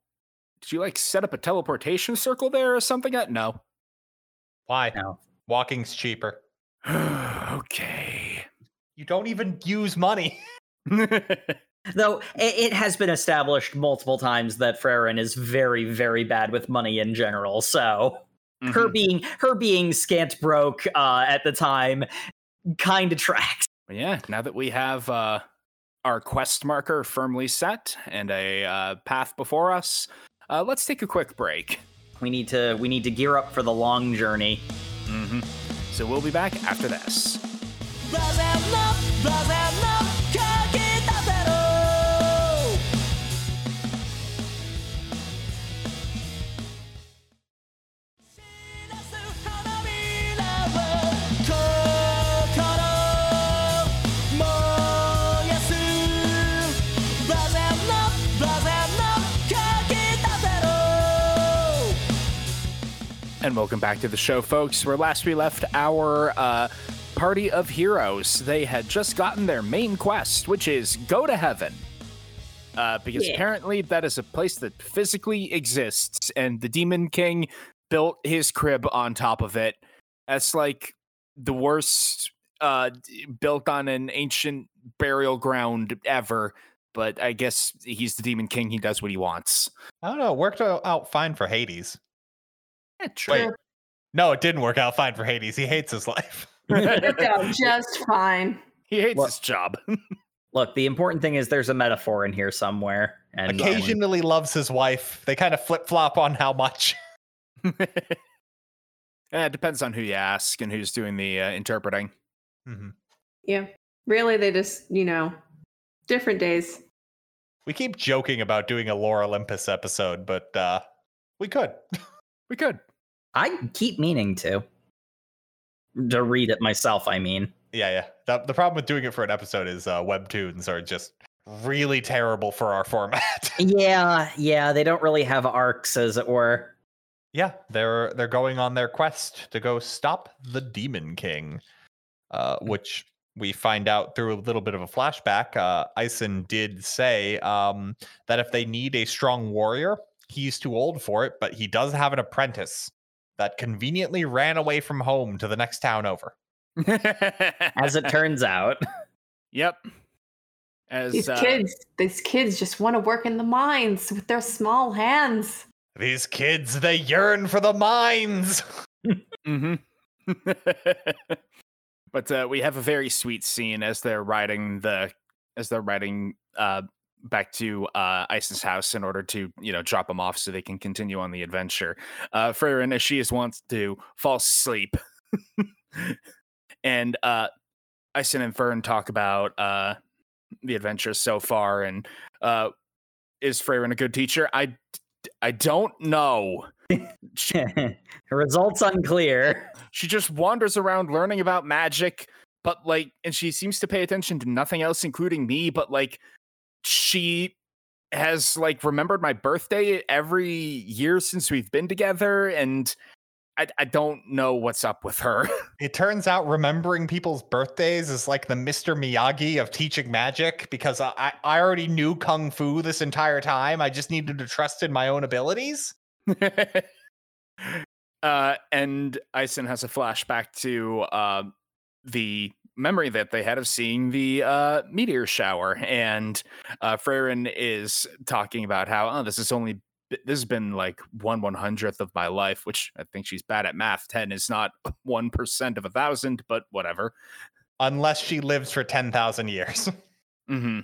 did you like set up a teleportation circle there or something? Uh, No. Why? No. Walking's cheaper. okay. You don't even use money. Though it, it has been established multiple times that Frieren is very, very bad with money in general. So her Mhm. being her being scant broke uh, at the time kind of tracks. Yeah, now that we have uh, our quest marker firmly set and a uh, path before us, uh, let's take a quick break. We need to we need to gear up for the long journey. Mm-hmm. So we'll be back after this. And welcome back to the show, folks. Where last we left our uh, party of heroes, they had just gotten their main quest, which is go to heaven. Uh, because Yeah. apparently that is a place that physically exists, and the Demon King built his crib on top of it. That's like the worst uh, built on an ancient burial ground ever. But I guess he's the Demon King. He does what he wants. I don't know. It worked out out fine for Hades. True. Wait. No, it didn't work out fine for Hades. He hates his life. Just fine. He hates What- his job. Look, the important thing is there's a metaphor in here somewhere. And um, Occasionally loves his wife. They kind of flip flop on how much. Eh, it depends on who you ask and who's doing the uh, interpreting. Mhm. Yeah. Really, they just, you know, different days. We keep joking about doing a Lore Olympus episode, but uh, we could. We could. I keep meaning to. To read it myself, I mean. Yeah, yeah. The, the problem with doing it for an episode is uh, webtoons are just really terrible for our format. Yeah, yeah, they don't really have arcs, as it were. yeah, they're they're going on their quest to go stop the Demon King, uh, which we find out through a little bit of a flashback. Uh, Eisen did say um, that if they need a strong warrior, he's too old for it, but he does have an apprentice that conveniently ran away from home to the next town over. As it turns out. Yep. As These uh, kids, these kids just want to work in the mines with their small hands. These kids, they yearn for the mines. mhm. but uh, we have a very sweet scene as they're riding the as they're riding uh, back to uh, Eisen's house in order to you know drop him off so they can continue on the adventure. Uh, Frieren, as she is wants to fall asleep, and uh, Eisen and Fern talk about uh, the adventure so far, and uh, is Frieren a good teacher? I I don't know. She, Results unclear. she just wanders around learning about magic, but like, and she seems to pay attention to nothing else, including me. But like, she has like remembered my birthday every year since we've been together, and I, I don't know what's up with her. It turns out remembering people's birthdays is like the Mr. Miyagi of teaching magic because I, I- already knew Kung Fu this entire time. I just needed to trust in my own abilities. uh, and Eisen has a flashback to uh, the memory that they had of seeing the uh, meteor shower, and uh, Frieren is talking about how oh, this is only this has been like one one hundredth of my life, which I think she's bad at math. Ten is not one percent of a thousand, but whatever. Unless she lives for 10,000 years. hmm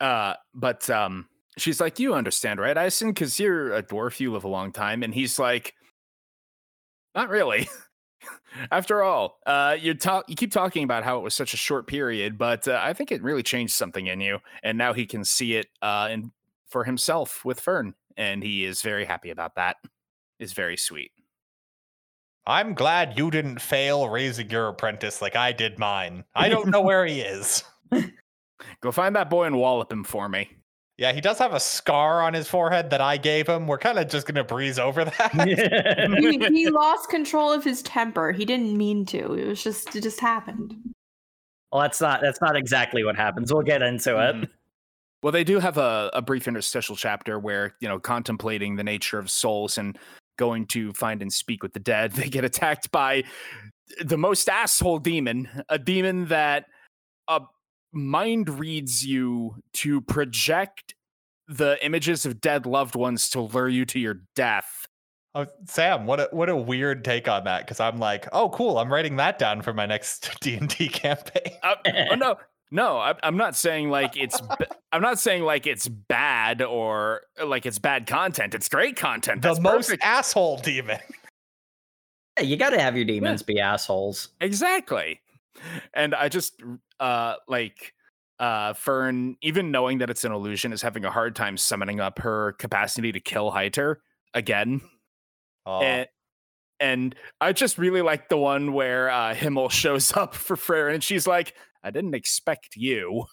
Uh, but um, she's like, "You understand, right, Eisen? Because you're a dwarf, you live a long time." And he's like, "Not really." After all, uh, you talk, you keep talking about how it was such a short period, but uh, I think it really changed something in you, and now he can see it uh, in for himself with Fern, and he is very happy about that. Is very sweet. I'm glad you didn't fail raising your apprentice like I did mine. I don't know where he is. Go find that boy and wallop him for me. Yeah, he does have a scar on his forehead that I gave him. We're kind of just gonna breeze over that. he, he lost control of his temper. He didn't mean to. It was just it just happened. well, that's not that's not exactly what happens. We'll get into it. Mhm. Well, they do have a, a brief interstitial chapter where, you know, contemplating the nature of souls and going to find and speak with the dead, they get attacked by the most asshole demon, a demon that uh, mind reads you to project the images of dead loved ones to lure you to your death. oh, Sam, what a what a weird take on that. Because I'm like, oh, cool. I'm writing that down for my next D and D campaign. Uh, oh, no, no, I, I'm not saying like it's. b- I'm not saying like it's bad or like it's bad content. It's great content. The most perfect. asshole demon. Yeah, you got to have your demons be assholes. Exactly. And I just uh like uh Fern, even knowing that it's an illusion, is having a hard time summoning up her capacity to kill Heiter again. Oh, And and I just really like the one where uh Himmel shows up for Frieren and she's like, I didn't expect you.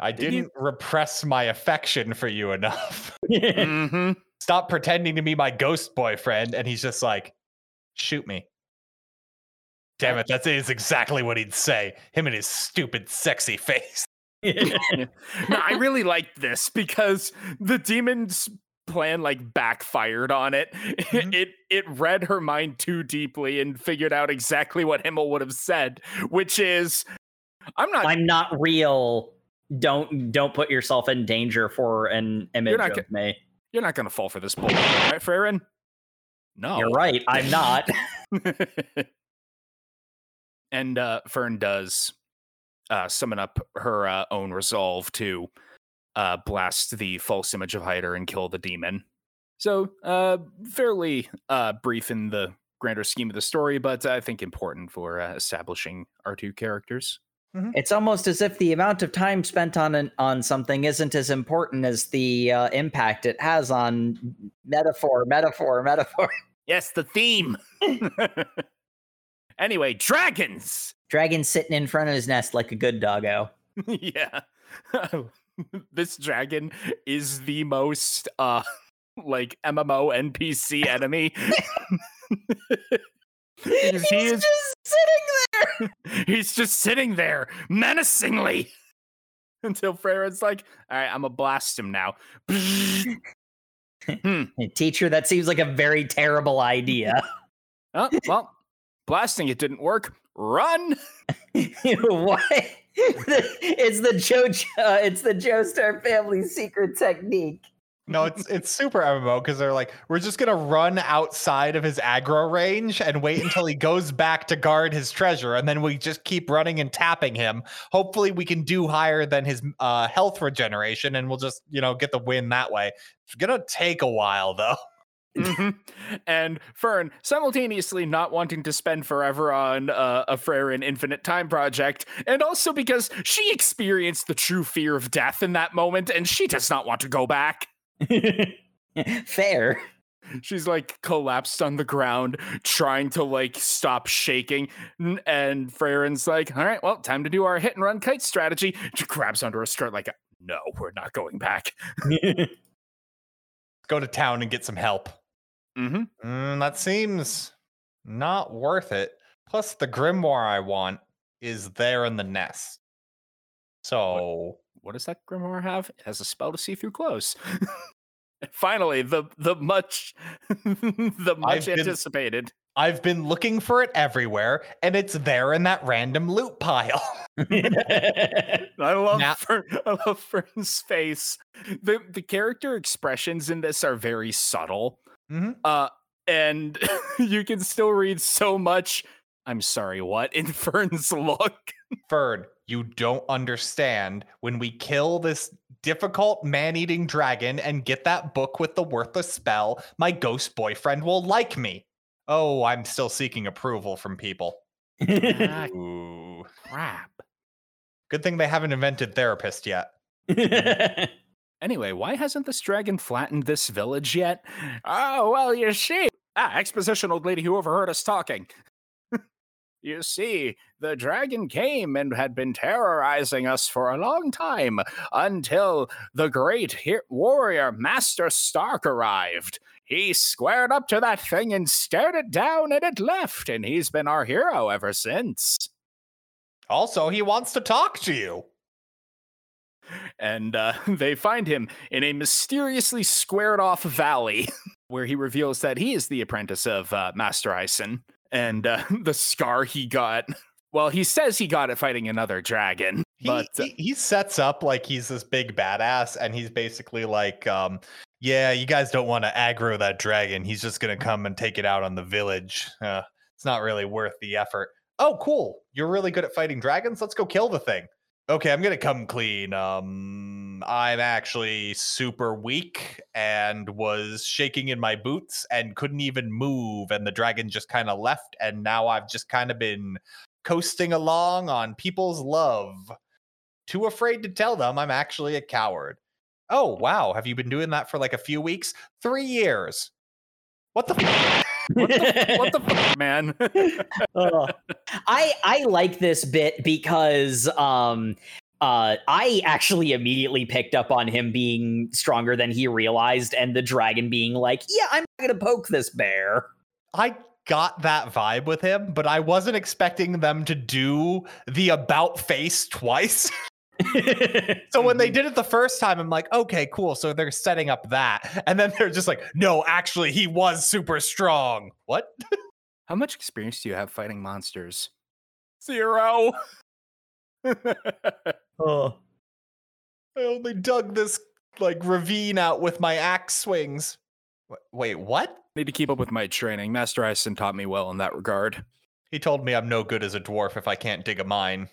I did you- didn't repress my affection for you enough. hmm Stop pretending to be my ghost boyfriend. And he's just like, shoot me. Damn it, that is exactly what he'd say. Him and his stupid, sexy face. no, I really liked this because the demon's plan like backfired on it. Mhm. It it read her mind too deeply and figured out exactly what Himmel would have said, which is I'm not I'm not real. Don't don't put yourself in danger for an image not of me. you're not gonna fall for this bull, right, Frieren? No. You're right. I'm not. and uh Fern does uh summon up her uh, own resolve to uh blast the false image of Heiter and kill the demon. So uh fairly uh brief in the grander scheme of the story, but I think important for uh, establishing our two characters. It's almost as if the amount of time spent on an, on something isn't as important as the uh, impact it has on metaphor, metaphor, metaphor. Yes, the theme. anyway, dragons. Dragon sitting in front of his nest like a good doggo. yeah. this dragon is the most uh like MMO NPC enemy. Because he He's is just sitting there. he's just sitting there menacingly until Frieren's like, all right, I'm gonna blast him now. Hey, Teacher, that seems like a very terrible idea. oh, well, blasting it didn't work. Run! what? it's the Joe. Uh, it's the Joestar family secret technique. No, it's it's super MMO because they're like, we're just gonna run outside of his aggro range and wait until he goes back to guard his treasure, and then we just keep running and tapping him. Hopefully, we can do higher than his uh, health regeneration, and we'll just you know get the win that way. It's gonna take a while though. Mhm. And Fern, simultaneously not wanting to spend forever on uh, a Freyr in Infinite Time project, and also because she experienced the true fear of death in that moment, and she does not want to go back. Fair. She's like collapsed on the ground, trying to like stop shaking. N- And Frieren's like, all right, well, time to do our hit and run kite strategy. She grabs under her skirt, like, no, we're not going back. Go to town and get some help. Hmm Mm, that seems not worth it. Plus, the grimoire I want is there in the nest. So What does that grimoire have? It has a spell to see through clothes. Finally, the the much the much been- anticipated. I've been looking for it everywhere, and it's there in that random loot pile. I love Now- Fern, I love Fern's face. The the character expressions in this are very subtle. Mhm. Uh and you can still read so much I'm sorry, what in Fern's look. Fern, you don't understand. When we kill this difficult man eating dragon and get that book with the worthless spell, my ghost boyfriend will like me. Oh, I'm still seeking approval from people. Ah, Ooh. crap. Good thing they haven't invented therapist yet. Anyway, why hasn't this dragon flattened this village yet? Oh, well, you see. Ah, exposition, old lady who overheard us talking. you see, the dragon came and had been terrorizing us for a long time until the great warrior Master Stark arrived. He squared up to that thing and stared it down, and it left, and he's been our hero ever since. Also, he wants to talk to you. And uh, they find him in a mysteriously squared off valley where he reveals that he is the apprentice of uh, Master Eisen. And uh, the scar he got, well, he says he got it fighting another dragon. He, but uh, he, he sets up like he's this big badass, and he's basically like, um, "Yeah, you guys don't want to aggro that dragon. He's just gonna come and take it out on the village. Uh, it's not really worth the effort." Oh, cool! You're really good at fighting dragons. Let's go kill the thing. Okay, I'm gonna come clean. Um, I'm actually super weak and was shaking in my boots and couldn't even move, and the dragon just kind of left, and now I've just kind of been coasting along on people's love. Too afraid to tell them I'm actually a coward. Oh, wow. Have you been doing that for like a few weeks? Three years. What the? F- what the, what the fuck, man? Ugh. I I like this bit because um uh I actually immediately picked up on him being stronger than he realized and the dragon being like, "Yeah, I'm not going to poke this bear." I got that vibe with him, but I wasn't expecting them to do the about face twice. so when they did it the first time, I'm like, okay, cool. So they're setting up that. And then they're just like, no, actually, he was super strong. What? How much experience do you have fighting monsters? Zero. Oh. I only dug this like ravine out with my axe swings. Wh- Wait, what? Need to keep up with my training. Master Eisen taught me well in that regard. He told me I'm no good as a dwarf if I can't dig a mine.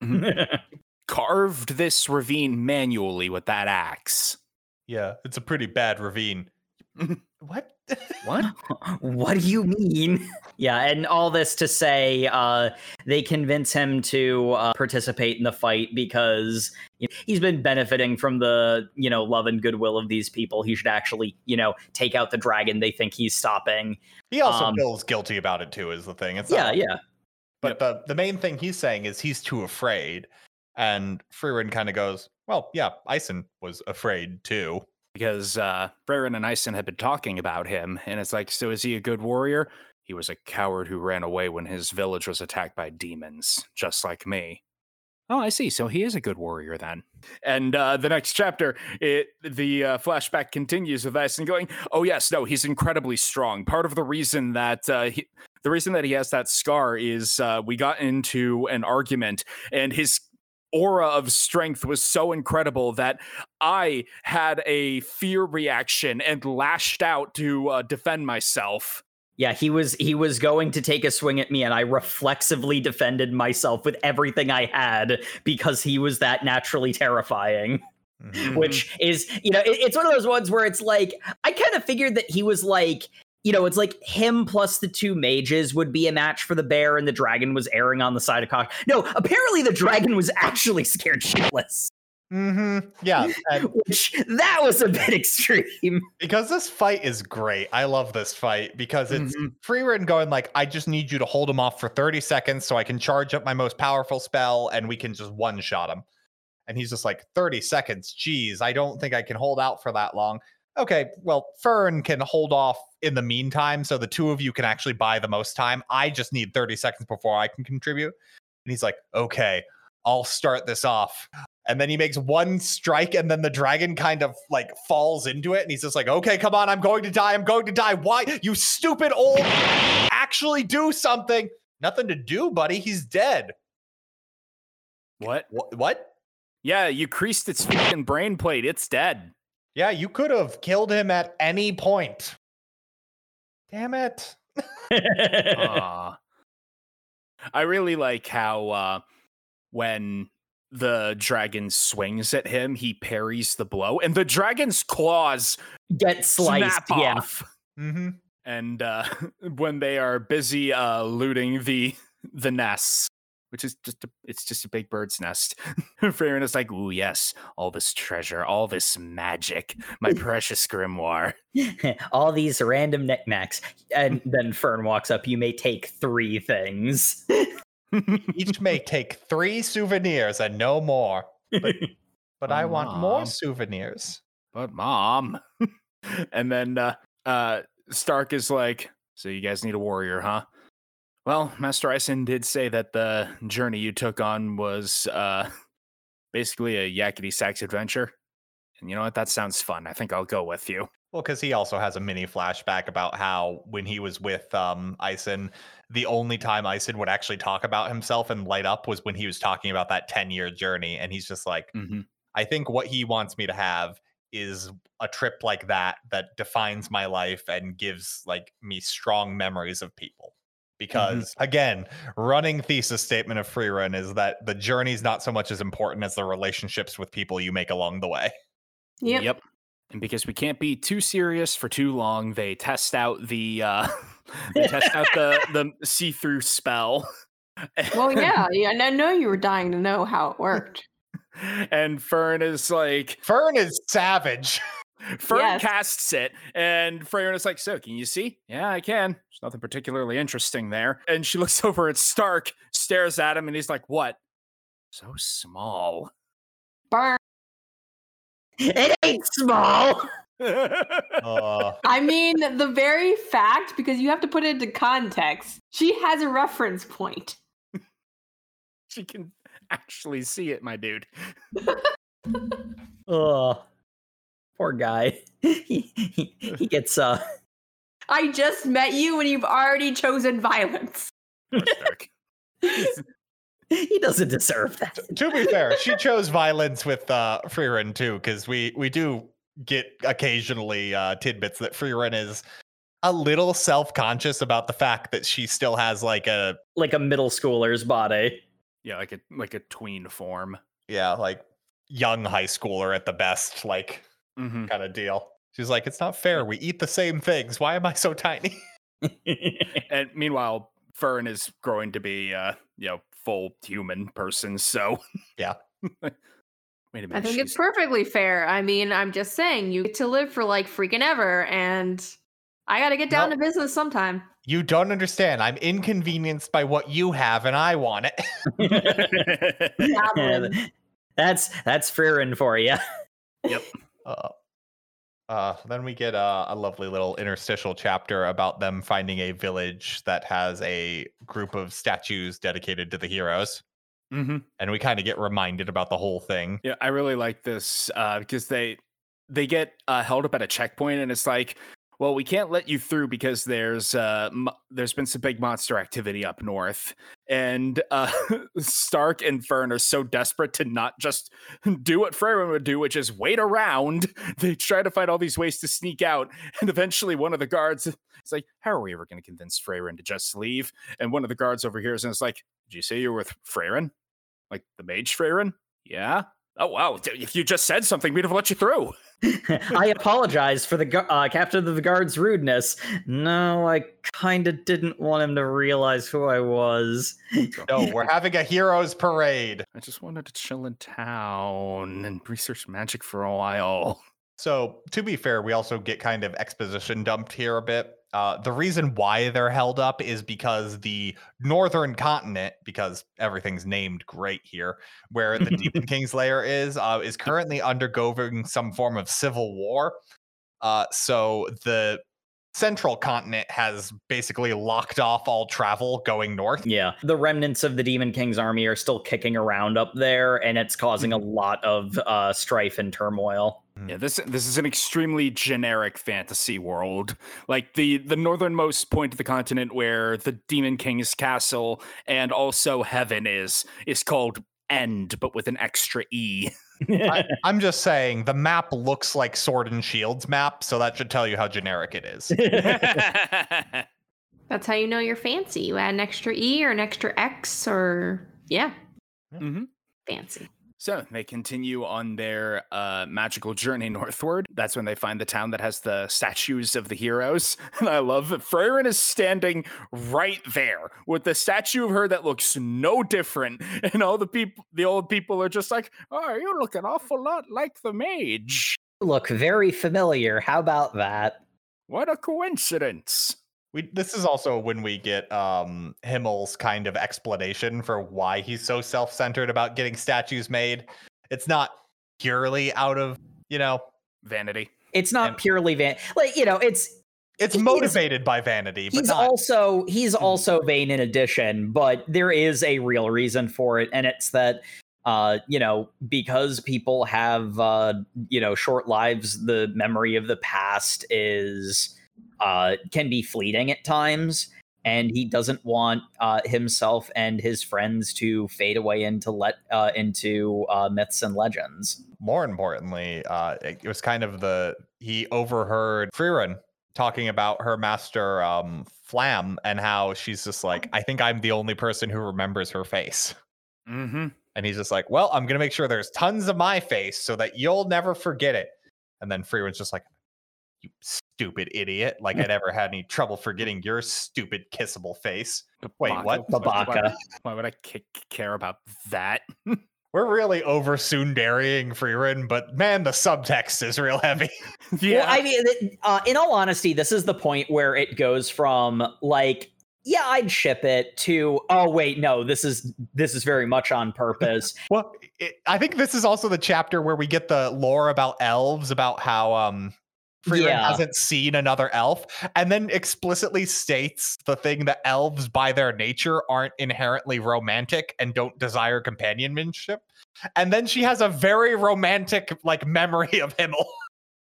Carved this ravine manually with that axe. Yeah, it's a pretty bad ravine. what? What? what do you mean? Yeah, and all this to say, uh, they convince him to uh, participate in the fight because you know, he's been benefiting from the you know love and goodwill of these people. He should actually you know take out the dragon they think he's stopping. He also Um, feels guilty about it too, is the thing. It's Yeah, like- yeah. But the, the main thing he's saying is he's too afraid. And Frieren kind of goes, Well, yeah, Eisen was afraid too. because uh Frieren and Eisen had been talking about him, and it's like, so is he a good warrior? He was a coward who ran away when his village was attacked by demons, just like me. Oh, I see. So he is a good warrior then. And uh, the next chapter, it the uh, flashback continues with Eisen going, "Oh yes, no, he's incredibly strong. Part of the reason that uh, he, the reason that he has that scar is uh, we got into an argument, and his aura of strength was so incredible that I had a fear reaction and lashed out to uh, defend myself. Yeah, he was he was going to take a swing at me, and I reflexively defended myself with everything I had because he was that naturally terrifying. Mhm. Which is, you know, it- it's one of those ones where it's like I kind of figured that he was like, you know, it's like him plus the two mages would be a match for the bear, and the dragon was erring on the side of caution. No, apparently the dragon was actually scared shitless, Mm-hmm. Yeah. Which that was a bit extreme. because this fight is great. I love this fight because it's Mhm. Frieren going like, I just need you to hold him off for 30 seconds so I can charge up my most powerful spell and we can just one shot him. And he's just like, 30 seconds. Geez, I don't think I can hold out for that long. Okay, well, Fern can hold off in the meantime, so the two of you can actually buy the most time. I just need 30 seconds before I can contribute. And he's like, okay, I'll start this off. And then he makes one strike, and then the dragon kind of like falls into it. And he's just like, okay, come on, I'm going to die. I'm going to die. Why? You stupid old. Actually, do something. Nothing to do, buddy. He's dead. What? What? what? Yeah, you creased its fucking brain plate. It's dead. Yeah, you could have killed him at any point. Damn it. Aw. I really like how uh, when the dragon swings at him, he parries the blow, and the dragon's claws Get sliced, snap yeah. off. Mm-hmm. And uh, when they are busy uh, looting the the nests, which is just a, it's just a big bird's nest. Frieren is like, "Ooh, yes, all this treasure, all this magic, my precious grimoire." All these random knickknacks. And then Fern walks up. You may take three things. Each may take three souvenirs and no more. But, but I want more souvenirs. but mom, and then uh, uh, Stark is like, "So you guys need a warrior, huh?" Well, Master Eisen did say that the journey you took on was uh, basically a yakety sax adventure. And you know what? That sounds fun. I think I'll go with you. Well, because he also has a mini flashback about how when he was with um Eisen, the only time Eisen would actually talk about himself and light up was when he was talking about that 10 year journey. And he's just like, Mm-hmm. I think what he wants me to have is a trip like that that defines my life and gives like me strong memories of people. Because again, running thesis statement of Frieren is that the journey's not so much as important as the relationships with people you make along the way. Yep. And because we can't be too serious for too long, they test out the uh, they test out the the see through spell. Well, yeah, yeah. and I know you were dying to know how it worked. and Fern is like, Fern is savage. Fern Yes. casts it, and Frieren is like, "So, can you see? Yeah, I can. There's nothing particularly interesting there." And she looks over at Stark, stares at him, and he's like, "What? So small." Burn. it ain't small. Uh, I mean, the very fact, because you have to put it into context, she has a reference point. she can actually see it, my dude. Oh, poor guy. he, he, he gets uh I just met you and you've already chosen violence. He doesn't deserve that. to be fair, she chose violence with uh Frieren too, because we we do get occasionally uh tidbits that Frieren is a little self-conscious about the fact that she still has like a Like a middle schooler's body. yeah, like a like a tween form. yeah, like young high schooler at the best, like Mm-hmm. kind of deal. She's like, it's not fair. We eat the same things. Why am I so tiny? And meanwhile, Fern is growing to be, uh, you know, full human person. So Yeah. Wait a minute. I think it's perfectly fair. I mean, I'm just saying, you get to live for like freaking ever, and I got to get down No. to business sometime. You don't understand. I'm inconvenienced by what you have, and I want it. Goblin. that's that's Frieren for you. Uh, uh, then we get uh, a lovely little interstitial chapter about them finding a village that has a group of statues dedicated to the heroes. Mhm. And we kind of get reminded about the whole thing. Yeah, I really like this uh, because they they get uh, held up at a checkpoint, and it's like, well, we can't let you through because there's uh, mo- there's been some big monster activity up north, and uh, Stark and Fern are so desperate to not just do what Frieren would do, which is wait around. They try to find all these ways to sneak out, and eventually one of the guards is like, "How are we ever going to convince Frieren to just leave?" And one of the guards overhears and it's like, "Did you say you were with Frieren? Like the mage Frieren? Yeah." Oh wow! If you just said something, we'd have let you through. I apologize for the uh, captain of the guard's rudeness. No, I kind of didn't want him to realize who I was. No, we're having a heroes parade. I just wanted to chill in town and research magic for a while. So, to be fair, we also get kind of exposition dumped here a bit. Uh, the reason why they're held up is because the northern continent, because everything's named great here, where the Demon King's lair is, uh, is currently undergoing some form of civil war. Uh, so the central continent has basically locked off all travel going north. Yeah, the remnants of the Demon King's army are still kicking around up there, and it's causing a lot of uh, strife and turmoil. Yeah, this this is an extremely generic fantasy world. Like the the northernmost point of the continent where the Demon King's castle and also heaven is is called End, but with an extra e. I, I'm just saying the map looks like Sword and Shield's map, so that should tell you how generic it is. That's how you know you're fancy. You add an extra E or an extra X or, yeah, hmm fancy. So they continue on their uh, magical journey northward. That's when they find the town that has the statues of the heroes. And I love that Frieren is standing right there with the statue of her that looks no different. And all the people, the old people are just like, oh, you look an awful lot like the mage. Look very familiar. How about that? What a coincidence. We this is also when we get um Himmel's kind of explanation for why he's so self-centered about getting statues made. It's not purely out of, you know, Vanity. It's not And- purely van like you know, it's it's motivated by vanity, but he's not also he's Mhm. also vain in addition, but there is a real reason for it, and it's that uh you know because people have uh you know short lives the memory of the past is uh can be fleeting at times and he doesn't want uh himself and his friends to fade away into let uh into uh myths and legends more importantly, uh, it it was kind of the he overheard Frieren talking about her master um, Flamme and how she's just like, I think I'm the only person who remembers her face. Mm-hmm. And he's just like, Well, I'm gonna make sure there's tons of my face so that you'll never forget it. And then Frieren's just like, You stupid idiot! Like I never had any trouble forgetting your stupid kissable face. Wait, what? Babaka. Why would I k- care about that? We're really over Sundarying Frieren, but man, the subtext is real heavy. Well, I mean, uh, in all honesty, this is the point where it goes from like, yeah, I'd ship it to, oh wait, no, this is this is very much on purpose. Well, it, I think this is also the chapter where we get the lore about elves, about how um Frieren Yeah. hasn't seen another elf, and then explicitly states the thing that elves, by their nature, aren't inherently romantic and don't desire companionship. And then she has a very romantic like memory of Himmel.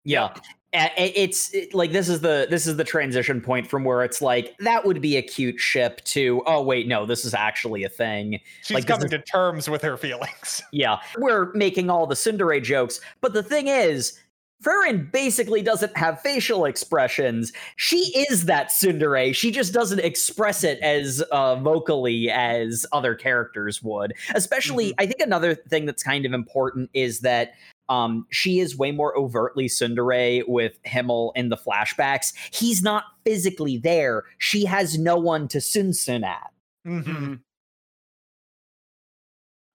yeah. It's it- like this is the this is the transition point from where it's like that would be a cute ship to oh wait no this is actually a thing She's Like, coming is- to terms with her feelings. yeah we're making all the tsundere jokes but the thing is Frieren basically doesn't have facial expressions. She is that tsundere. She just doesn't express it as uh, vocally as other characters would. Especially, I think another thing that's kind of important is that um, she is way more overtly tsundere with Himmel in the flashbacks. He's not physically there. She has no one to Sunsun at. Mhm.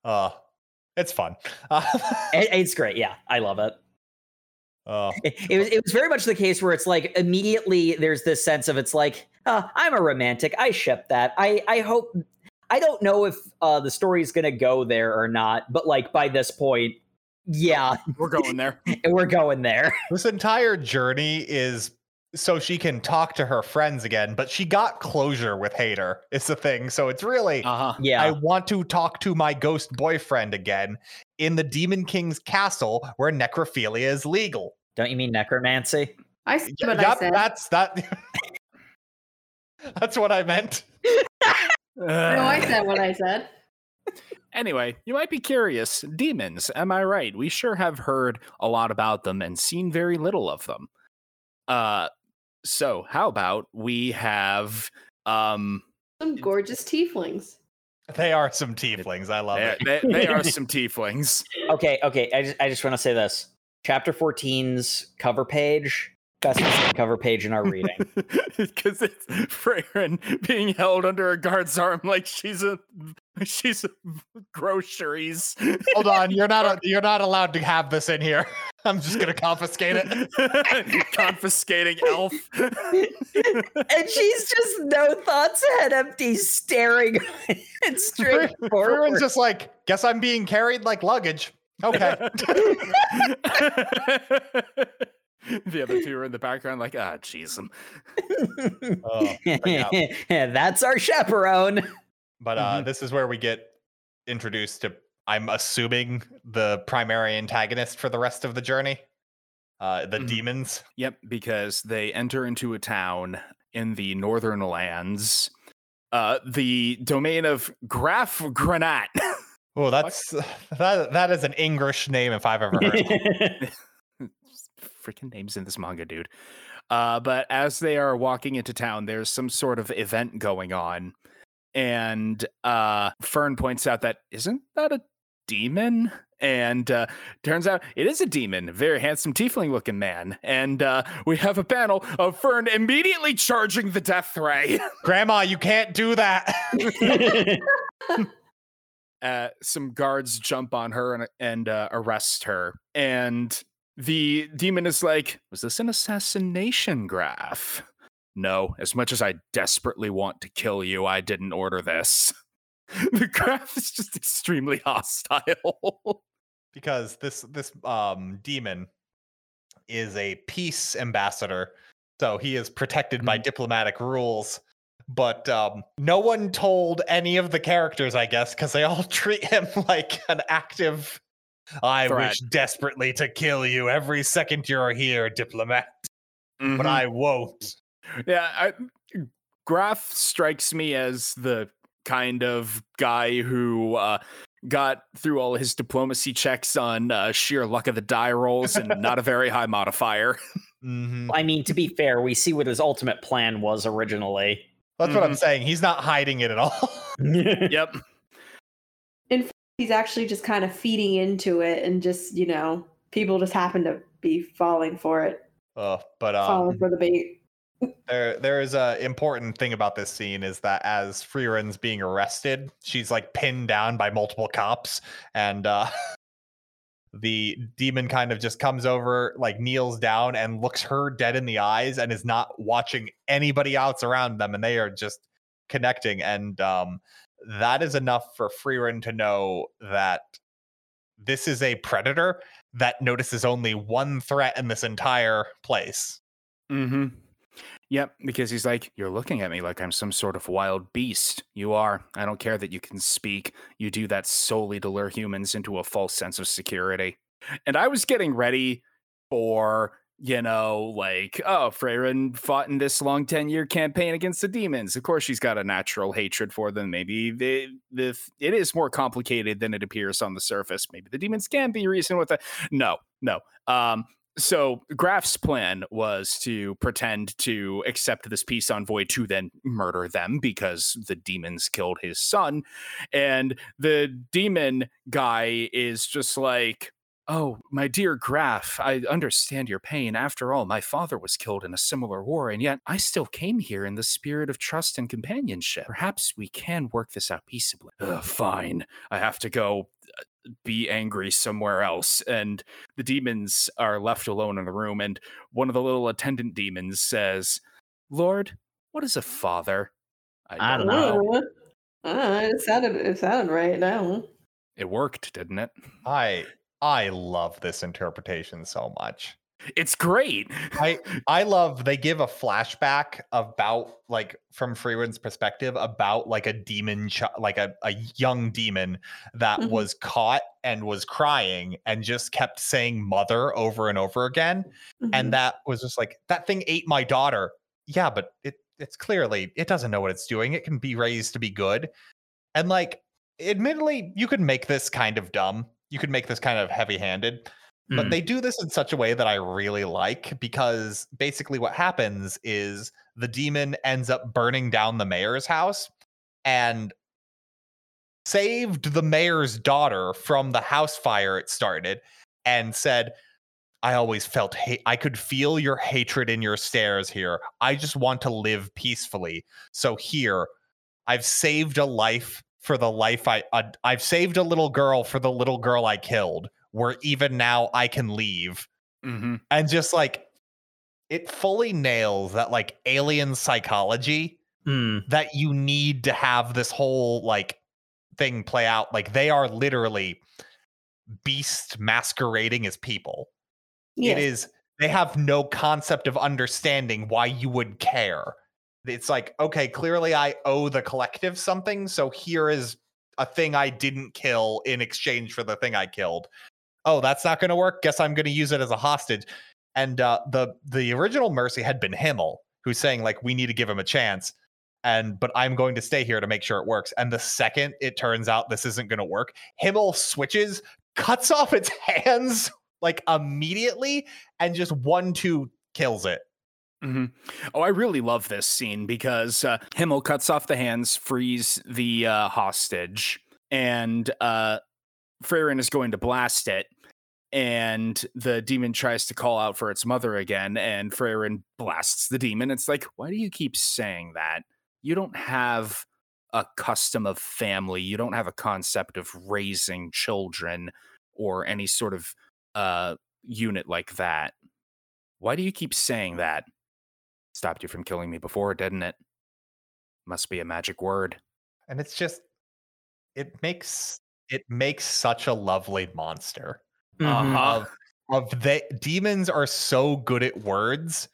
Uh, it's fun. Uh, It- it's great. Yeah, I love it. Uh, it, it was it was very much the case where it's like immediately there's this sense of it's like uh, I'm a romantic. I ship that. I I hope. I don't know if uh, the story's gonna go there or not, but like by this point, yeah, We're going there. we're going there. This entire journey is so she can talk to her friends again, but she got closure with Heiter. It's the thing. So it's really Uh huh. Yeah, I want to talk to my ghost boyfriend again in the Demon King's castle where necrophilia is legal. don't you mean necromancy? I see Y- what yup, I said. that's that. that's what I meant. No, I said what I said. Anyway, you might be curious. Demons, am I right? We sure have heard a lot about them and seen very little of them. Uh so how about we have um Some gorgeous tieflings. They are some tieflings. I love they, it. they, they are some tieflings. Okay, okay. I just I just want to say this. Chapter 14's cover page, best cover page in our reading. Because it's Frieren being held under a guard's arm like she's a she's a groceries. Hold on, you're not a, you're not allowed to have this in here. I'm just gonna confiscate it. Confiscating elf. and she's just no thoughts, head empty, staring and straight Fir- forward. Frieren's just like, guess I'm being carried like luggage. Okay. the other two are in the background, like, ah, jeez. Oh, yeah. That's our chaperone. But uh, Mhm. this is where we get introduced to, I'm assuming, the primary antagonist for the rest of the journey. Uh, the Mhm. demons. Yep, because they enter into a town in the northern lands, uh, the domain of Graf Granat. Oh, that's that. That is an English name if I've ever heard. it. Freaking names in this manga, dude. Uh, but as they are walking into town, there's some sort of event going on, and uh, Fern points out that isn't that a demon? And uh, turns out it is a demon, a very handsome tiefling looking man. And uh, we have a panel of Fern immediately charging the death ray. Grandma, you can't do that. uh, some guards jump on her and, and uh, arrest her. And the demon is like, Was this an assassination Graf? No, as much as I desperately want to kill you, I didn't order this. the Graf is just extremely hostile. because this this um demon is a peace ambassador so he is protected by diplomatic rules but um no one told any of the characters i guess because they all treat him like an active i Threat. wish desperately to kill you every second you're here diplomat but Mhm. i won't Yeah, I, Graf strikes me as the kind of guy who uh, got through all his diplomacy checks on uh, sheer luck of the die rolls and not a very high modifier. Mhm. I mean, to be fair, we see what his ultimate plan was originally. that's what i'm saying he's not hiding it at all yep. In fact, he's actually just kind of feeding into it, and just you know, people just happen to be falling for it, uh, but um falling for the bait. There, there is a important thing about this scene is that as Frieren's being arrested, she's like pinned down by multiple cops, and uh, the demon kind of just comes over, like kneels down and looks her dead in the eyes, and is not watching anybody else around them, and they are just connecting, and um, that is enough for Frieren to know that this is a predator that notices only one threat in this entire place. Mm-hmm. Yep, because he's like, You're looking at me like I'm some sort of wild beast. You are. I don't care that you can speak. You do that solely to lure humans into a false sense of security. And I was getting ready for, you know, like, oh, Frieren fought in this long 10 year campaign against the demons. Of course, she's got a natural hatred for them. Maybe the, the, it is more complicated than it appears on the surface. Maybe the demons can be reasoned with it. No, no. Um, so Graf's plan was to pretend to accept this peace envoy to then murder them because the demons killed his son. And the demon guy is just like, Oh, my dear Graf, I understand your pain. After all, my father was killed in a similar war, and yet I still came here in the spirit of trust and companionship. Perhaps we can work this out peaceably. Ugh, fine. I have to go be angry somewhere else. And the demons are left alone in the room, and one of the little attendant demons says, Lord, what is a father? I don't know. Uh, it sounded it sounded right now. It worked, didn't it? I I love this interpretation so much. It's great. I I love they give a flashback about like from Frieren's perspective about like a demon ch- like a, a young demon that Mhm. was caught and was crying and just kept saying mother over and over again Mhm. and that was just like that thing ate my daughter. Yeah, but it it's clearly it doesn't know what it's doing. It can be raised to be good. And like admittedly, you could make this kind of dumb. You could make this kind of heavy-handed but Hmm. they do this in such a way that I really like because basically what happens is the demon ends up burning down the mayor's house and saved the mayor's daughter from the house fire it started and said I always felt hate I could feel your hatred in your stares here. I just want to live peacefully. So here I've saved a life for the life I uh, I've saved a little girl for the little girl I killed where even now I can leave. Mm-hmm. And just like it fully nails that like alien psychology Hmm. that you need to have this whole like thing play out. Like they are literally beast masquerading as people. Yes. It is they have no concept of understanding why you would care. It's like, okay, clearly I owe the collective something, so here is a thing I didn't kill in exchange for the thing I killed. Oh, that's not going to work. Guess I'm going to use it as a hostage. And uh, the the original mercy had been Himmel, who's saying like we need to give him a chance. And but I'm going to stay here to make sure it works. And the second it turns out this isn't going to work, Himmel switches, cuts off its hands like immediately, and just one two kills it. hmm Oh, I really love this scene because uh, Himmel cuts off the hands, frees the uh, hostage, and uh, Frieren is going to blast it, and the demon tries to call out for its mother again, and Frieren blasts the demon. It's like, why do you keep saying that? You don't have a custom of family. You don't have a concept of raising children or any sort of uh unit like that. Why do you keep saying that? Stopped you from killing me before, didn't it? Must be a magic word. And it's just it makes it makes such a lovely monster. Mhm. Uh-huh. Of of they demons are so good at words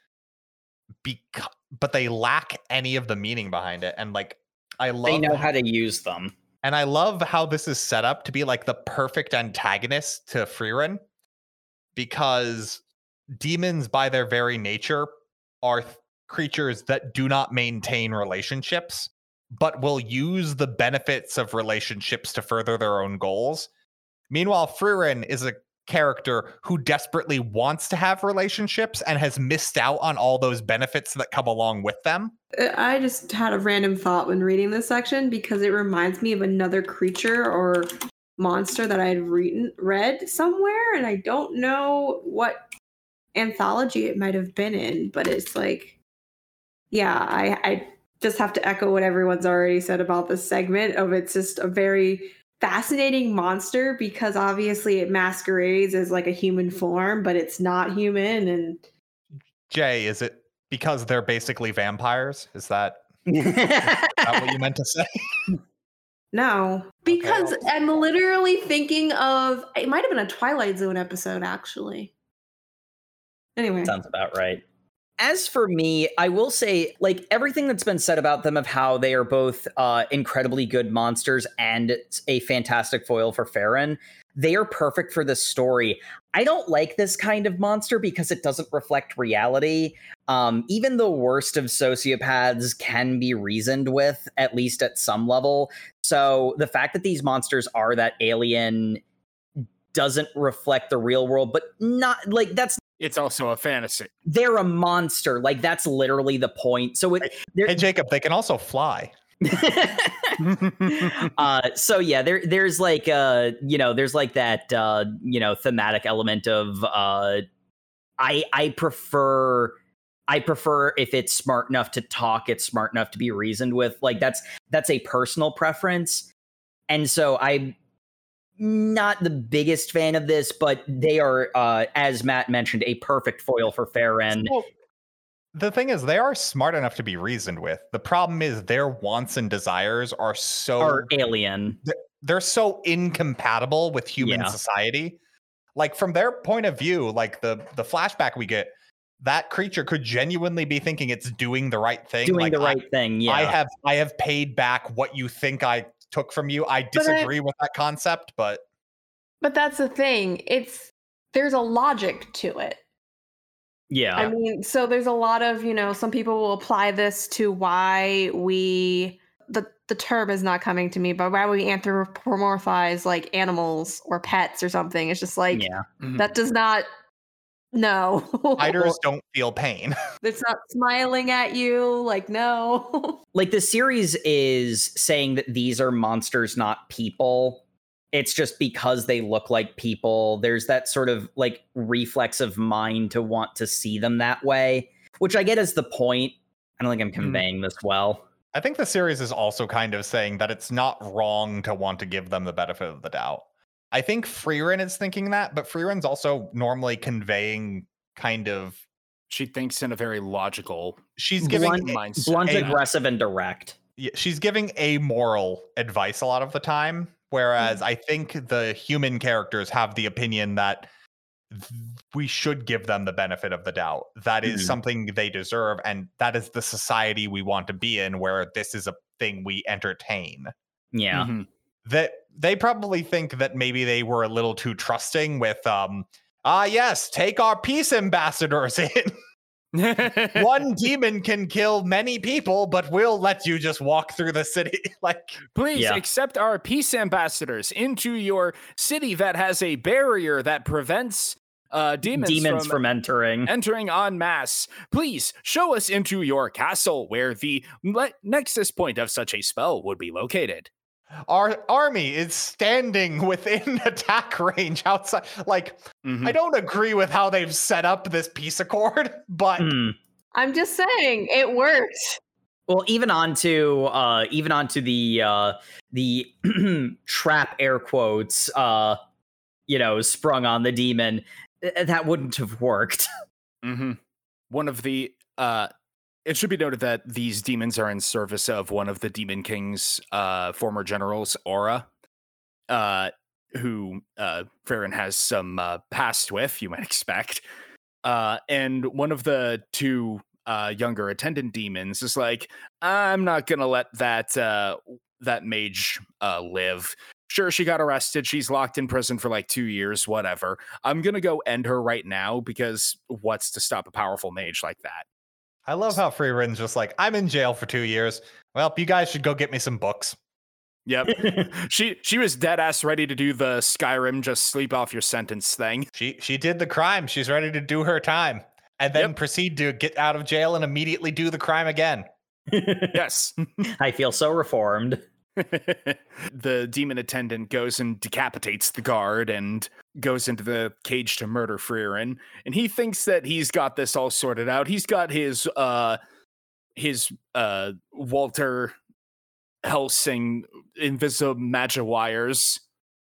because but they lack any of the meaning behind it. And like I love They know how to use them. And I love how this is set up to be like the perfect antagonist to Frieren because demons, by their very nature, are th- creatures that do not maintain relationships, but will use the benefits of relationships to further their own goals. Meanwhile, Frieren is a character who desperately wants to have relationships and has missed out on all those benefits that come along with them. Uh, I just had a random thought when reading this section because it reminds me of another creature or monster that I had re- read somewhere, and I don't know what anthology it might have been in, but it's like, yeah, I, I just have to echo what everyone's already said about this segment of it's just a very fascinating monster because obviously it masquerades as like a human form, but it's not human and Jay, is it because they're basically vampires? Is that, is that what you meant to say? No, because I'm literally thinking of it might have been a Twilight Zone episode actually. Anyway, Sounds about right. As for me, I will say, like everything that's been said about them, of how they are both uh, incredibly good monsters and a fantastic foil for Frieren, they are perfect for this story. I don't like this kind of monster because it doesn't reflect reality. Um, even the worst of sociopaths can be reasoned with, at least at some level. So the fact that these monsters are that alien doesn't reflect the real world, but not like that's It's also a fantasy. they're a monster. Like that's literally the point. So it, they're, Hey, Jacob, they can also fly. uh, so yeah, there there's like uh you know there's like that uh you know thematic element of uh I I prefer I prefer if it's smart enough to talk, it's smart enough to be reasoned with. Like that's that's a personal preference, and so I'm not the biggest fan of this, but they are, uh, as Matt mentioned, a perfect foil for Frieren. So, the thing is, they are smart enough to be reasoned with. The problem is their wants and desires are so Or alien. they're so incompatible with human Yeah. society. Like from their point of view, like the the flashback we get, that creature could genuinely be thinking it's doing the right thing. doing like, the I- right thing. Yeah. I have I have paid back what you think I took from you. I disagree with that concept, but but that's the thing. It's there's a logic to it. yeah. I mean, so there's a lot of, you know, some people will apply this to why we the the term is not coming to me, but why we anthropomorphize like animals or pets or something. It's just like yeah. Mm-hmm. that does not no. spiders don't feel pain. it's not smiling at you, like no. like the series is saying that these are monsters not people it's just because they look like people there's that sort of like reflex of mind to want to see them that way which i get as the point i don't think i'm mm-hmm. conveying this well I think the series is also kind of saying that it's not wrong to want to give them the benefit of the doubt. I think Frieren is thinking that, but Frieren's also normally conveying kind of She thinks in a very logical she's giving Blunt- mindset. blunt a- aggressive and direct yeah, she's giving amoral advice a lot of the time whereas i think the human characters have the opinion that we should give them the benefit of the doubt That is Mhm. something they deserve and that is the society we want to be in where this is a thing we entertain yeah Mhm. that they probably think that maybe they were a little too trusting with um ah yes take our peace ambassadors in one demon can kill many people but we'll let you just walk through the city like Please Yeah. accept our peace ambassadors into your city that has a barrier that prevents uh, demons, demons from, from entering entering en masse. Please show us into your castle where the le- nexus point of such a spell would be located. Our army is standing within attack range outside. Like, Mhm. I don't agree with how they've set up this peace accord, but Hmm. I'm just saying it worked. Well, even onto uh even onto the uh the trap air quotes uh you know sprung on the demon that wouldn't have worked. hmm One of the uh it should be noted that these demons are in service of one of the Demon King's uh former generals, Aura, uh who uh Frieren has some uh past with, you might expect. Uh and one of the two uh younger attendant demons is like, I'm not gonna let that uh that mage uh live. Sure, she got arrested. She's locked in prison for like two years, whatever. I'm gonna go end her right now because what's to stop a powerful mage like that? I love how Frieren's just like, I'm in jail for two years. Well, you guys should go get me some books. Yep. she she was dead ass ready to do the Skyrim just sleep off your sentence thing. She she did the crime. She's ready to do her time. And then Yep. proceed to get out of jail and immediately do the crime again. Yes. I feel so reformed. the demon attendant goes and decapitates the guard and goes into the cage to murder Frieren. And he thinks that he's got this all sorted out. He's got his uh his uh Walter Hellsing invisible magic wires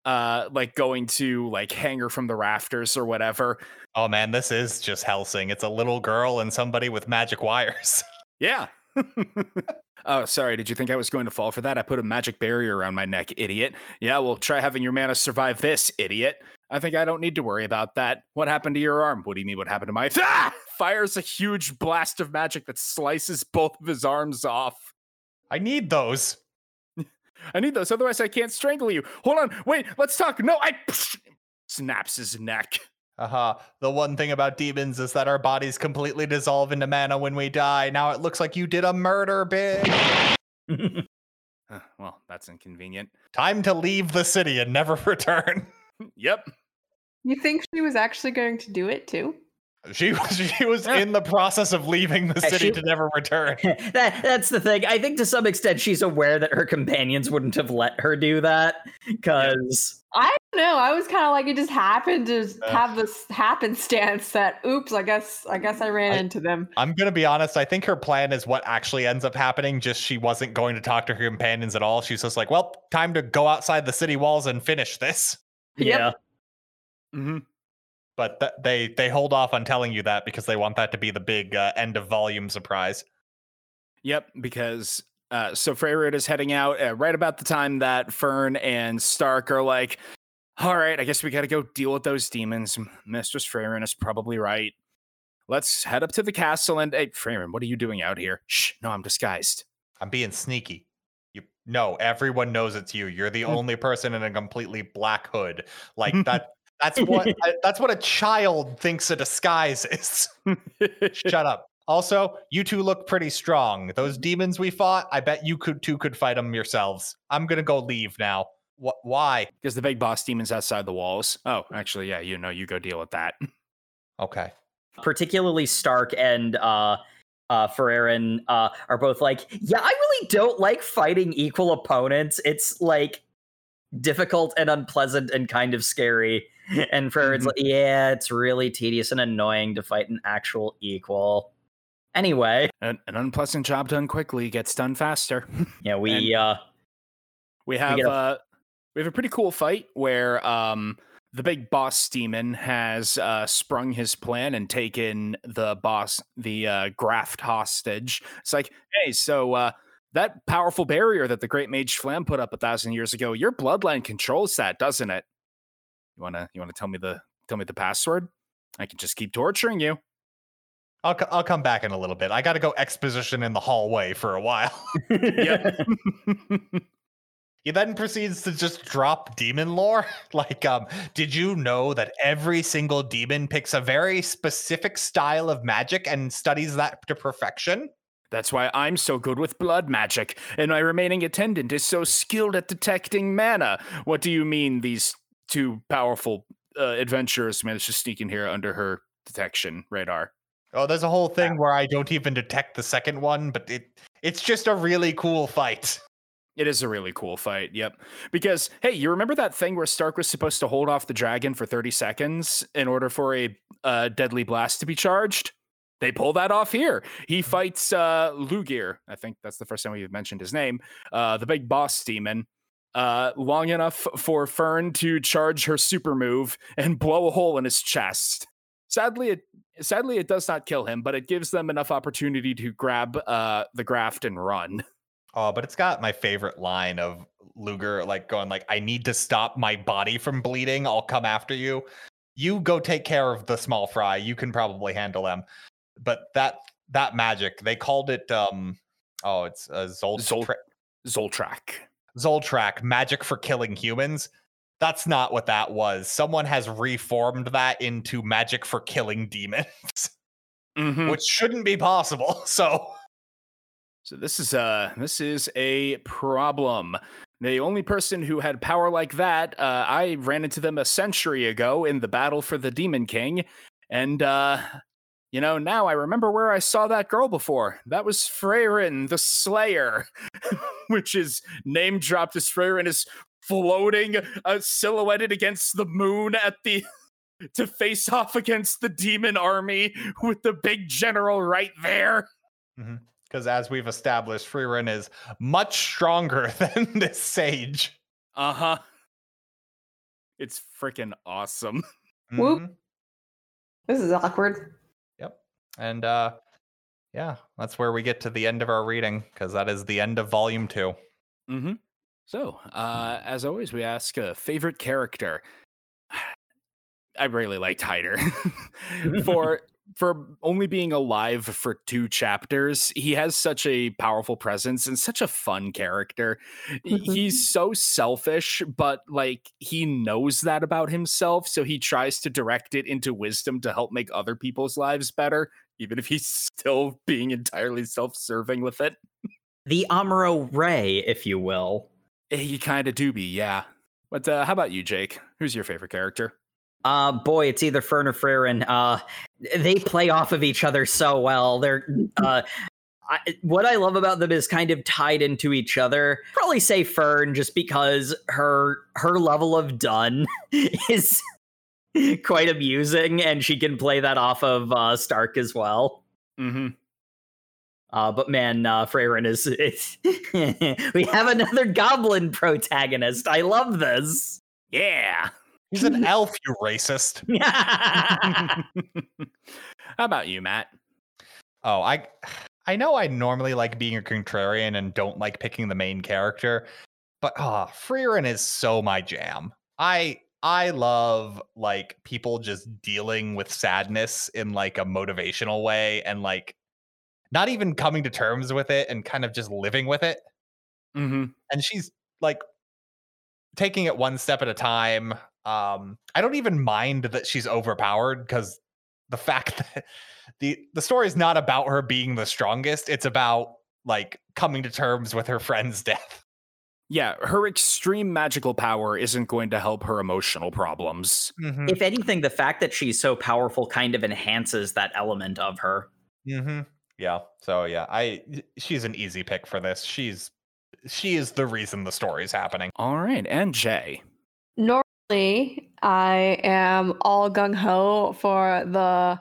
uh like going to like hang her from the rafters or whatever. Oh man, this is just Hellsing. It's a little girl and somebody with magic wires. Yeah. oh, sorry. Did you think I was going to fall for that? I put a magic barrier around my neck, idiot. Yeah, well, try having your mana survive this, idiot. I think I don't need to worry about that. What happened to your arm? What do you mean, what happened to my. Ah! Fires a huge blast of magic that slices both of his arms off. I need those. I need those, otherwise, I can't strangle you. Hold on. Wait, let's talk. No, I. Snaps his neck. Uh-huh. The one thing about demons is that our bodies completely dissolve into mana when we die. Now it looks like you did a murder bid. Uh, well, that's inconvenient. Time to leave the city and never return. Yep. You think she was actually going to do it too? She was she was Yeah. in the process of leaving the Yeah, city she- to never return. that that's the thing. I think to some extent she's aware that her companions wouldn't have let her do that because I don't know. I was kind of like it just happened to Uh. have this happenstance that oops, I guess I guess I ran I- into them. I'm gonna be honest. I think her plan is what actually ends up happening. Just she wasn't going to talk to her companions at all. She's just like, well, time to go outside the city walls and finish this. Yep. yeah. hmm But th- they they hold off on telling you that because they want that to be the big uh, end of volume surprise. Yep, because uh, so Frieren is heading out uh, right about the time that Fern and Stark are like, "All right, I guess we got to go deal with those demons." Mistress Frieren is probably right. Let's head up to the castle and hey, Frieren, what are you doing out here? Shh, no, I'm disguised. I'm being sneaky. No, everyone knows it's you. You're the only person in a completely black hood. Like that. That's what that's what a child thinks a disguise is. Shut up. Also, you two look pretty strong. Those demons we fought, I bet you could two could fight them yourselves. I'm gonna go leave now. What? Why? Because the big boss demon's outside the walls. Oh, actually, yeah, you know, you go deal with that. Okay. particularly Stark and uh uh uh are both like, yeah, I really don't like fighting equal opponents. It's like difficult and unpleasant and kind of scary. And Frieren's Mhm. like, yeah, it's really tedious and annoying to fight an actual equal. Anyway, An, an unpleasant job done quickly gets done faster. yeah, we uh We have get a- uh we have a pretty cool fight where um the big boss demon has uh sprung his plan and taken the boss the uh Graf hostage. It's like, hey, so uh that powerful barrier that the great mage Flamme put up a thousand years ago, your bloodline controls that, doesn't it? You wanna you wanna tell me the tell me the password? I can just keep torturing you. I'll co- I'll come back in a little bit. I got to go exposition in the hallway for a while. Yep. He then proceeds to just drop demon lore. like, um, did you know that every single demon picks a very specific style of magic and studies that to perfection? That's why I'm so good with blood magic, and my remaining attendant is so skilled at detecting mana. What do you mean these two powerful uh, adventurers managed to sneak in here under her detection radar? Oh, there's a whole thing where I don't even detect the second one, but it it's just a really cool fight. It is a really cool fight. Yep. Because hey, you remember that thing where Stark was supposed to hold off the dragon for 30 seconds in order for a uh, deadly blast to be charged? They pull that off here. He fights uh Lugir. I think that's the first time we've mentioned his name. Uh the big boss demon. Uh long enough for Fern to charge her super move and blow a hole in his chest. Sadly it sadly it does not kill him, but it gives them enough opportunity to grab uh the Graf and run. Oh, but it's got my favorite line of Luger like going like, "I need to stop my body from bleeding. I'll come after you. You go take care of the small fry. You can probably handle them." But that that magic, they called it um oh, it's uh, Zol- Zol- Tra- Zoltraak. Zoltraak, magic for killing humans. That's not what that was. Someone has reformed that into magic for killing demons, Mhm. which shouldn't be possible. So So this is uh this is a problem. The only person who had power like that, uh, I ran into them a century ago in the battle for the Demon King, and uh, you know now I remember where I saw that girl before. That was Frieren, the Slayer, which is name dropped as Frieren is floating, uh, silhouetted against the moon at the to face off against the demon army with the big general right there. Because as we've established, Frieren is much stronger than this sage. Uh huh. It's freaking awesome. Whoop. Mhm. This is awkward. Yep. And uh yeah, that's where we get to the end of our reading because that is the end of volume two. Mm-hmm. So, uh, as always, we ask a favorite character. I really liked Heiter for for only being alive for two chapters. He has such a powerful presence and such a fun character. He- He's so selfish, but like he knows that about himself, so he tries to direct it into wisdom to help make other people's lives better, even if he's still being entirely self-serving with it. The Amuro Ray, if you will. He kind of do be, yeah. But uh, how about you, Jake? Who's your favorite character? Uh boy, it's either Fern or Frieren. Uh they play off of each other so well. They're uh I, what I love about them is kind of tied into each other. Probably say Fern just because her her level of done is quite amusing and she can play that off of uh Stark as well. Mm-hmm. Uh, but man, uh, Frieren is, is we have another goblin protagonist. I love this. Yeah. He's an elf, you racist. how about you, Matt? Oh, I I know I normally like being a contrarian and don't like picking the main character, but ah, Frieren is so my jam. I I love like people just dealing with sadness in like a motivational way and like not even coming to terms with it and kind of just living with it. Mm-hmm. And she's like taking it one step at a time. Um, I don't even mind that she's overpowered because the fact that the the story is not about her being the strongest. It's about like coming to terms with her friend's death. Yeah, her extreme magical power isn't going to help her emotional problems. Mm-hmm. if anything, the fact that she's so powerful kind of enhances that element of her. Mm-hmm. Yeah. So yeah, I she's an easy pick for this. She's she is the reason the story's happening. All right, and Jay. Normally, I am all gung ho for the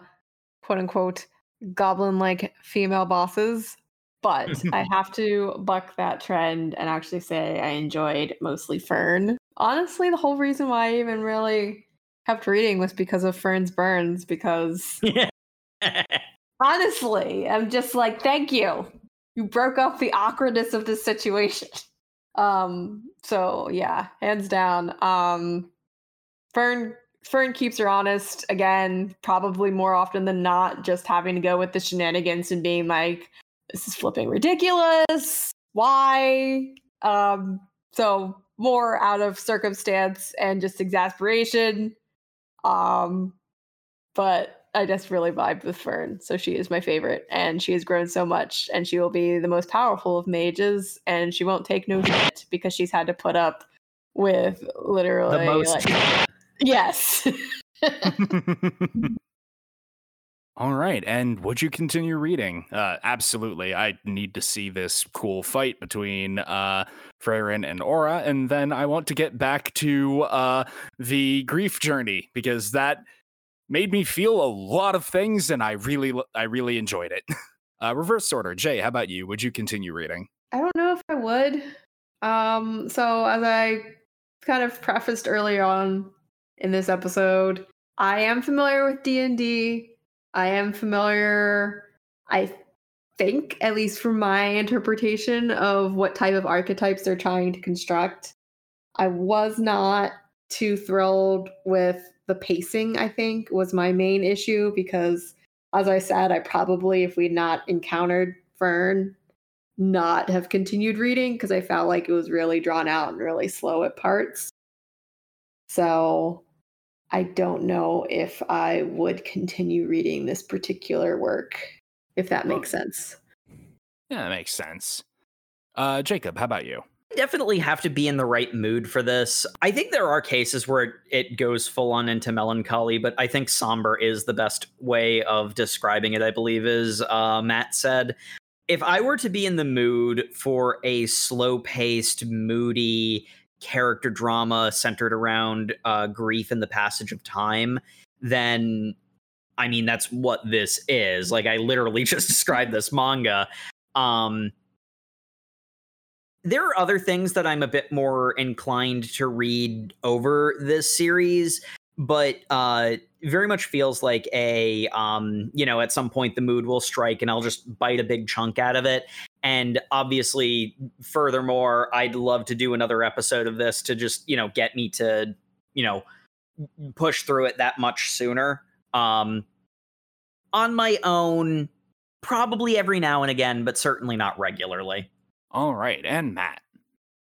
quote unquote goblin like female bosses, but I have to buck that trend and actually say I enjoyed mostly Fern. Honestly, the whole reason why I even really kept reading was because of Fern's burns, because honestly, I'm just like, thank you. You broke up the awkwardness of this situation. Um, so yeah, hands down. Um Fern Fern keeps her honest again, probably more often than not, just having to go with the shenanigans and being like, this is flipping ridiculous. Why? Um, so more out of circumstance and just exasperation. Um, but I just really vibed with Fern, so she is my favorite, and she has grown so much, and she will be the most powerful of mages, and she won't take no shit because she's had to put up with literally the most like- yes. All right. And would you continue reading? Uh, absolutely. I need to see this cool fight between uh, Frieren and Aura. And then I want to get back to uh, the grief journey because that made me feel a lot of things and I really, I really enjoyed it. Uh, reverse order. Jay, how about you? Would you continue reading? I don't know if I would. Um, so as I kind of prefaced earlier on in this episode, I am familiar with D and D. I am familiar, I think, at least from my interpretation of what type of archetypes they're trying to construct. I was not too thrilled with the pacing, I think, was my main issue because as I said, I probably, if we'd not encountered Fern, not have continued reading because I felt like it was really drawn out and really slow at parts. So I don't know if I would continue reading this particular work, if that makes sense. Yeah, that makes sense. Uh, Jacob, how about you? definitely have to be in the right mood for this. I think there are cases where it, it goes full on into melancholy, but I think somber is the best way of describing it, I believe, as uh, Matt said. If I were to be in the mood for a slow paced, moody character drama centered around uh, grief and the passage of time, then I mean, that's what this is. Like, I literally just described this manga. Um, there are other things that I'm a bit more inclined to read over this series, but uh, very much feels like a um, you know, at some point the mood will strike and I'll just bite a big chunk out of it. And obviously, furthermore, I'd love to do another episode of this to just, you know, get me to, you know, push through it that much sooner. Um, on my own, probably every now and again, but certainly not regularly. All right. And Matt.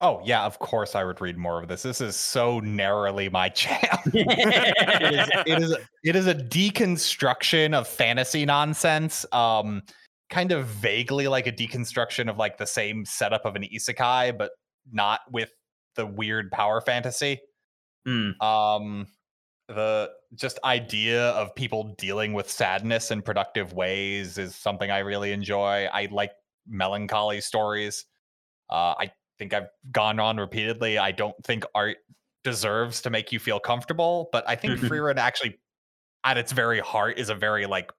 Oh yeah, of course I would read more of this. This is so narrowly my jam. it, is, it is it is a deconstruction of fantasy nonsense. Um, kind of vaguely like a deconstruction of like the same setup of an isekai, but not with the weird power fantasy. Mm. Um, the just idea of people dealing with sadness in productive ways is something I really enjoy. I like melancholy stories. Uh, I think I've gone on repeatedly. I don't think art deserves to make you feel comfortable, but I think Frieren actually, at its very heart, is a very like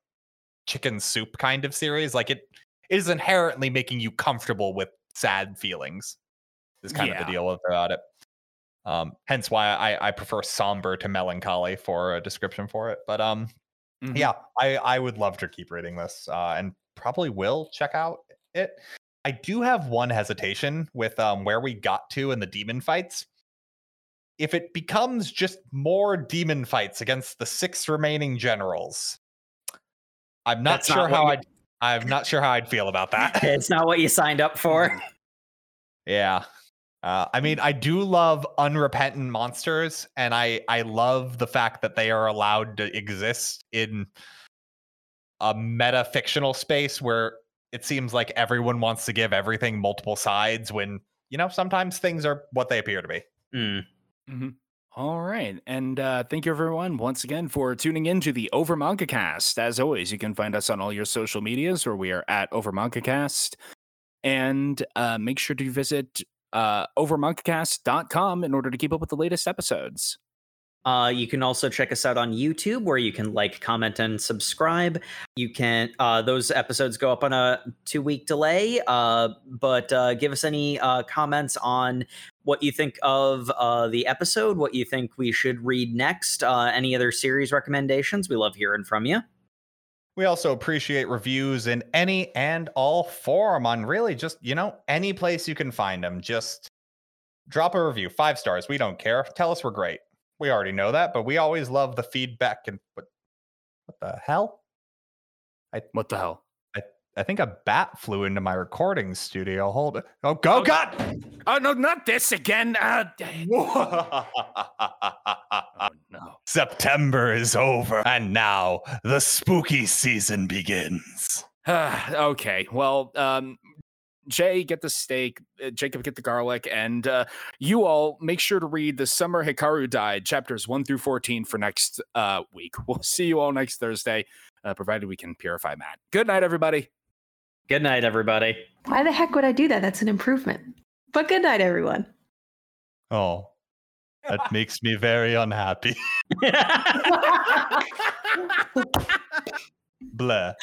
chicken soup kind of series. Like it, it is inherently making you comfortable with sad feelings. Is kind of the deal about it. Um, hence why I, I prefer somber to melancholy for a description for it. But um, Mhm. yeah, I I would love to keep reading this, uh, and probably will check out it. I do have one hesitation with um where we got to in the demon fights. If it becomes just more demon fights against the six remaining generals, I'm not That's sure not how I'd I'm not sure how I'd feel about that. it's not what you signed up for. Yeah. Uh, I mean, I do love unrepentant monsters, and I I love the fact that they are allowed to exist in a meta fictional space where it seems like everyone wants to give everything multiple sides when you know sometimes things are what they appear to be. Mm. All right. And uh, thank you, everyone, once again for tuning in to the Over. As always, you can find us on all your social medias where we are at Over. And uh, make sure to visit uh, overmangacast.com in order to keep up with the latest episodes. Uh, you can also check us out on YouTube, where you can like, comment, and subscribe. You can; uh, those episodes go up on a two-week delay. Uh, but uh, give us any uh, comments on what you think of uh, the episode, what you think we should read next, uh, any other series recommendations. We love hearing from you. We also appreciate reviews in any and all form on really just, you know, any place you can find them. Just drop a review, five stars. We don't care. Tell us we're great. We already know that, but we always love the feedback. And what, what the hell? What the hell? I think a bat flew into my recording studio. Hold it. Oh, go, Oh, God! Oh, no, not this again. Uh, oh, no. September is over, and now the spooky season begins. okay. Well, um, Jay get the steak, uh, Jacob get the garlic, and uh, you all make sure to read the Summer Hikaru Died chapters one through fourteen for next uh, week. We'll see you all next Thursday, uh, provided we can purify Matt. Good night, everybody. Good night, everybody. Why the heck would I do that? That's an improvement. But good night, everyone. Oh, that makes me very unhappy. Blah.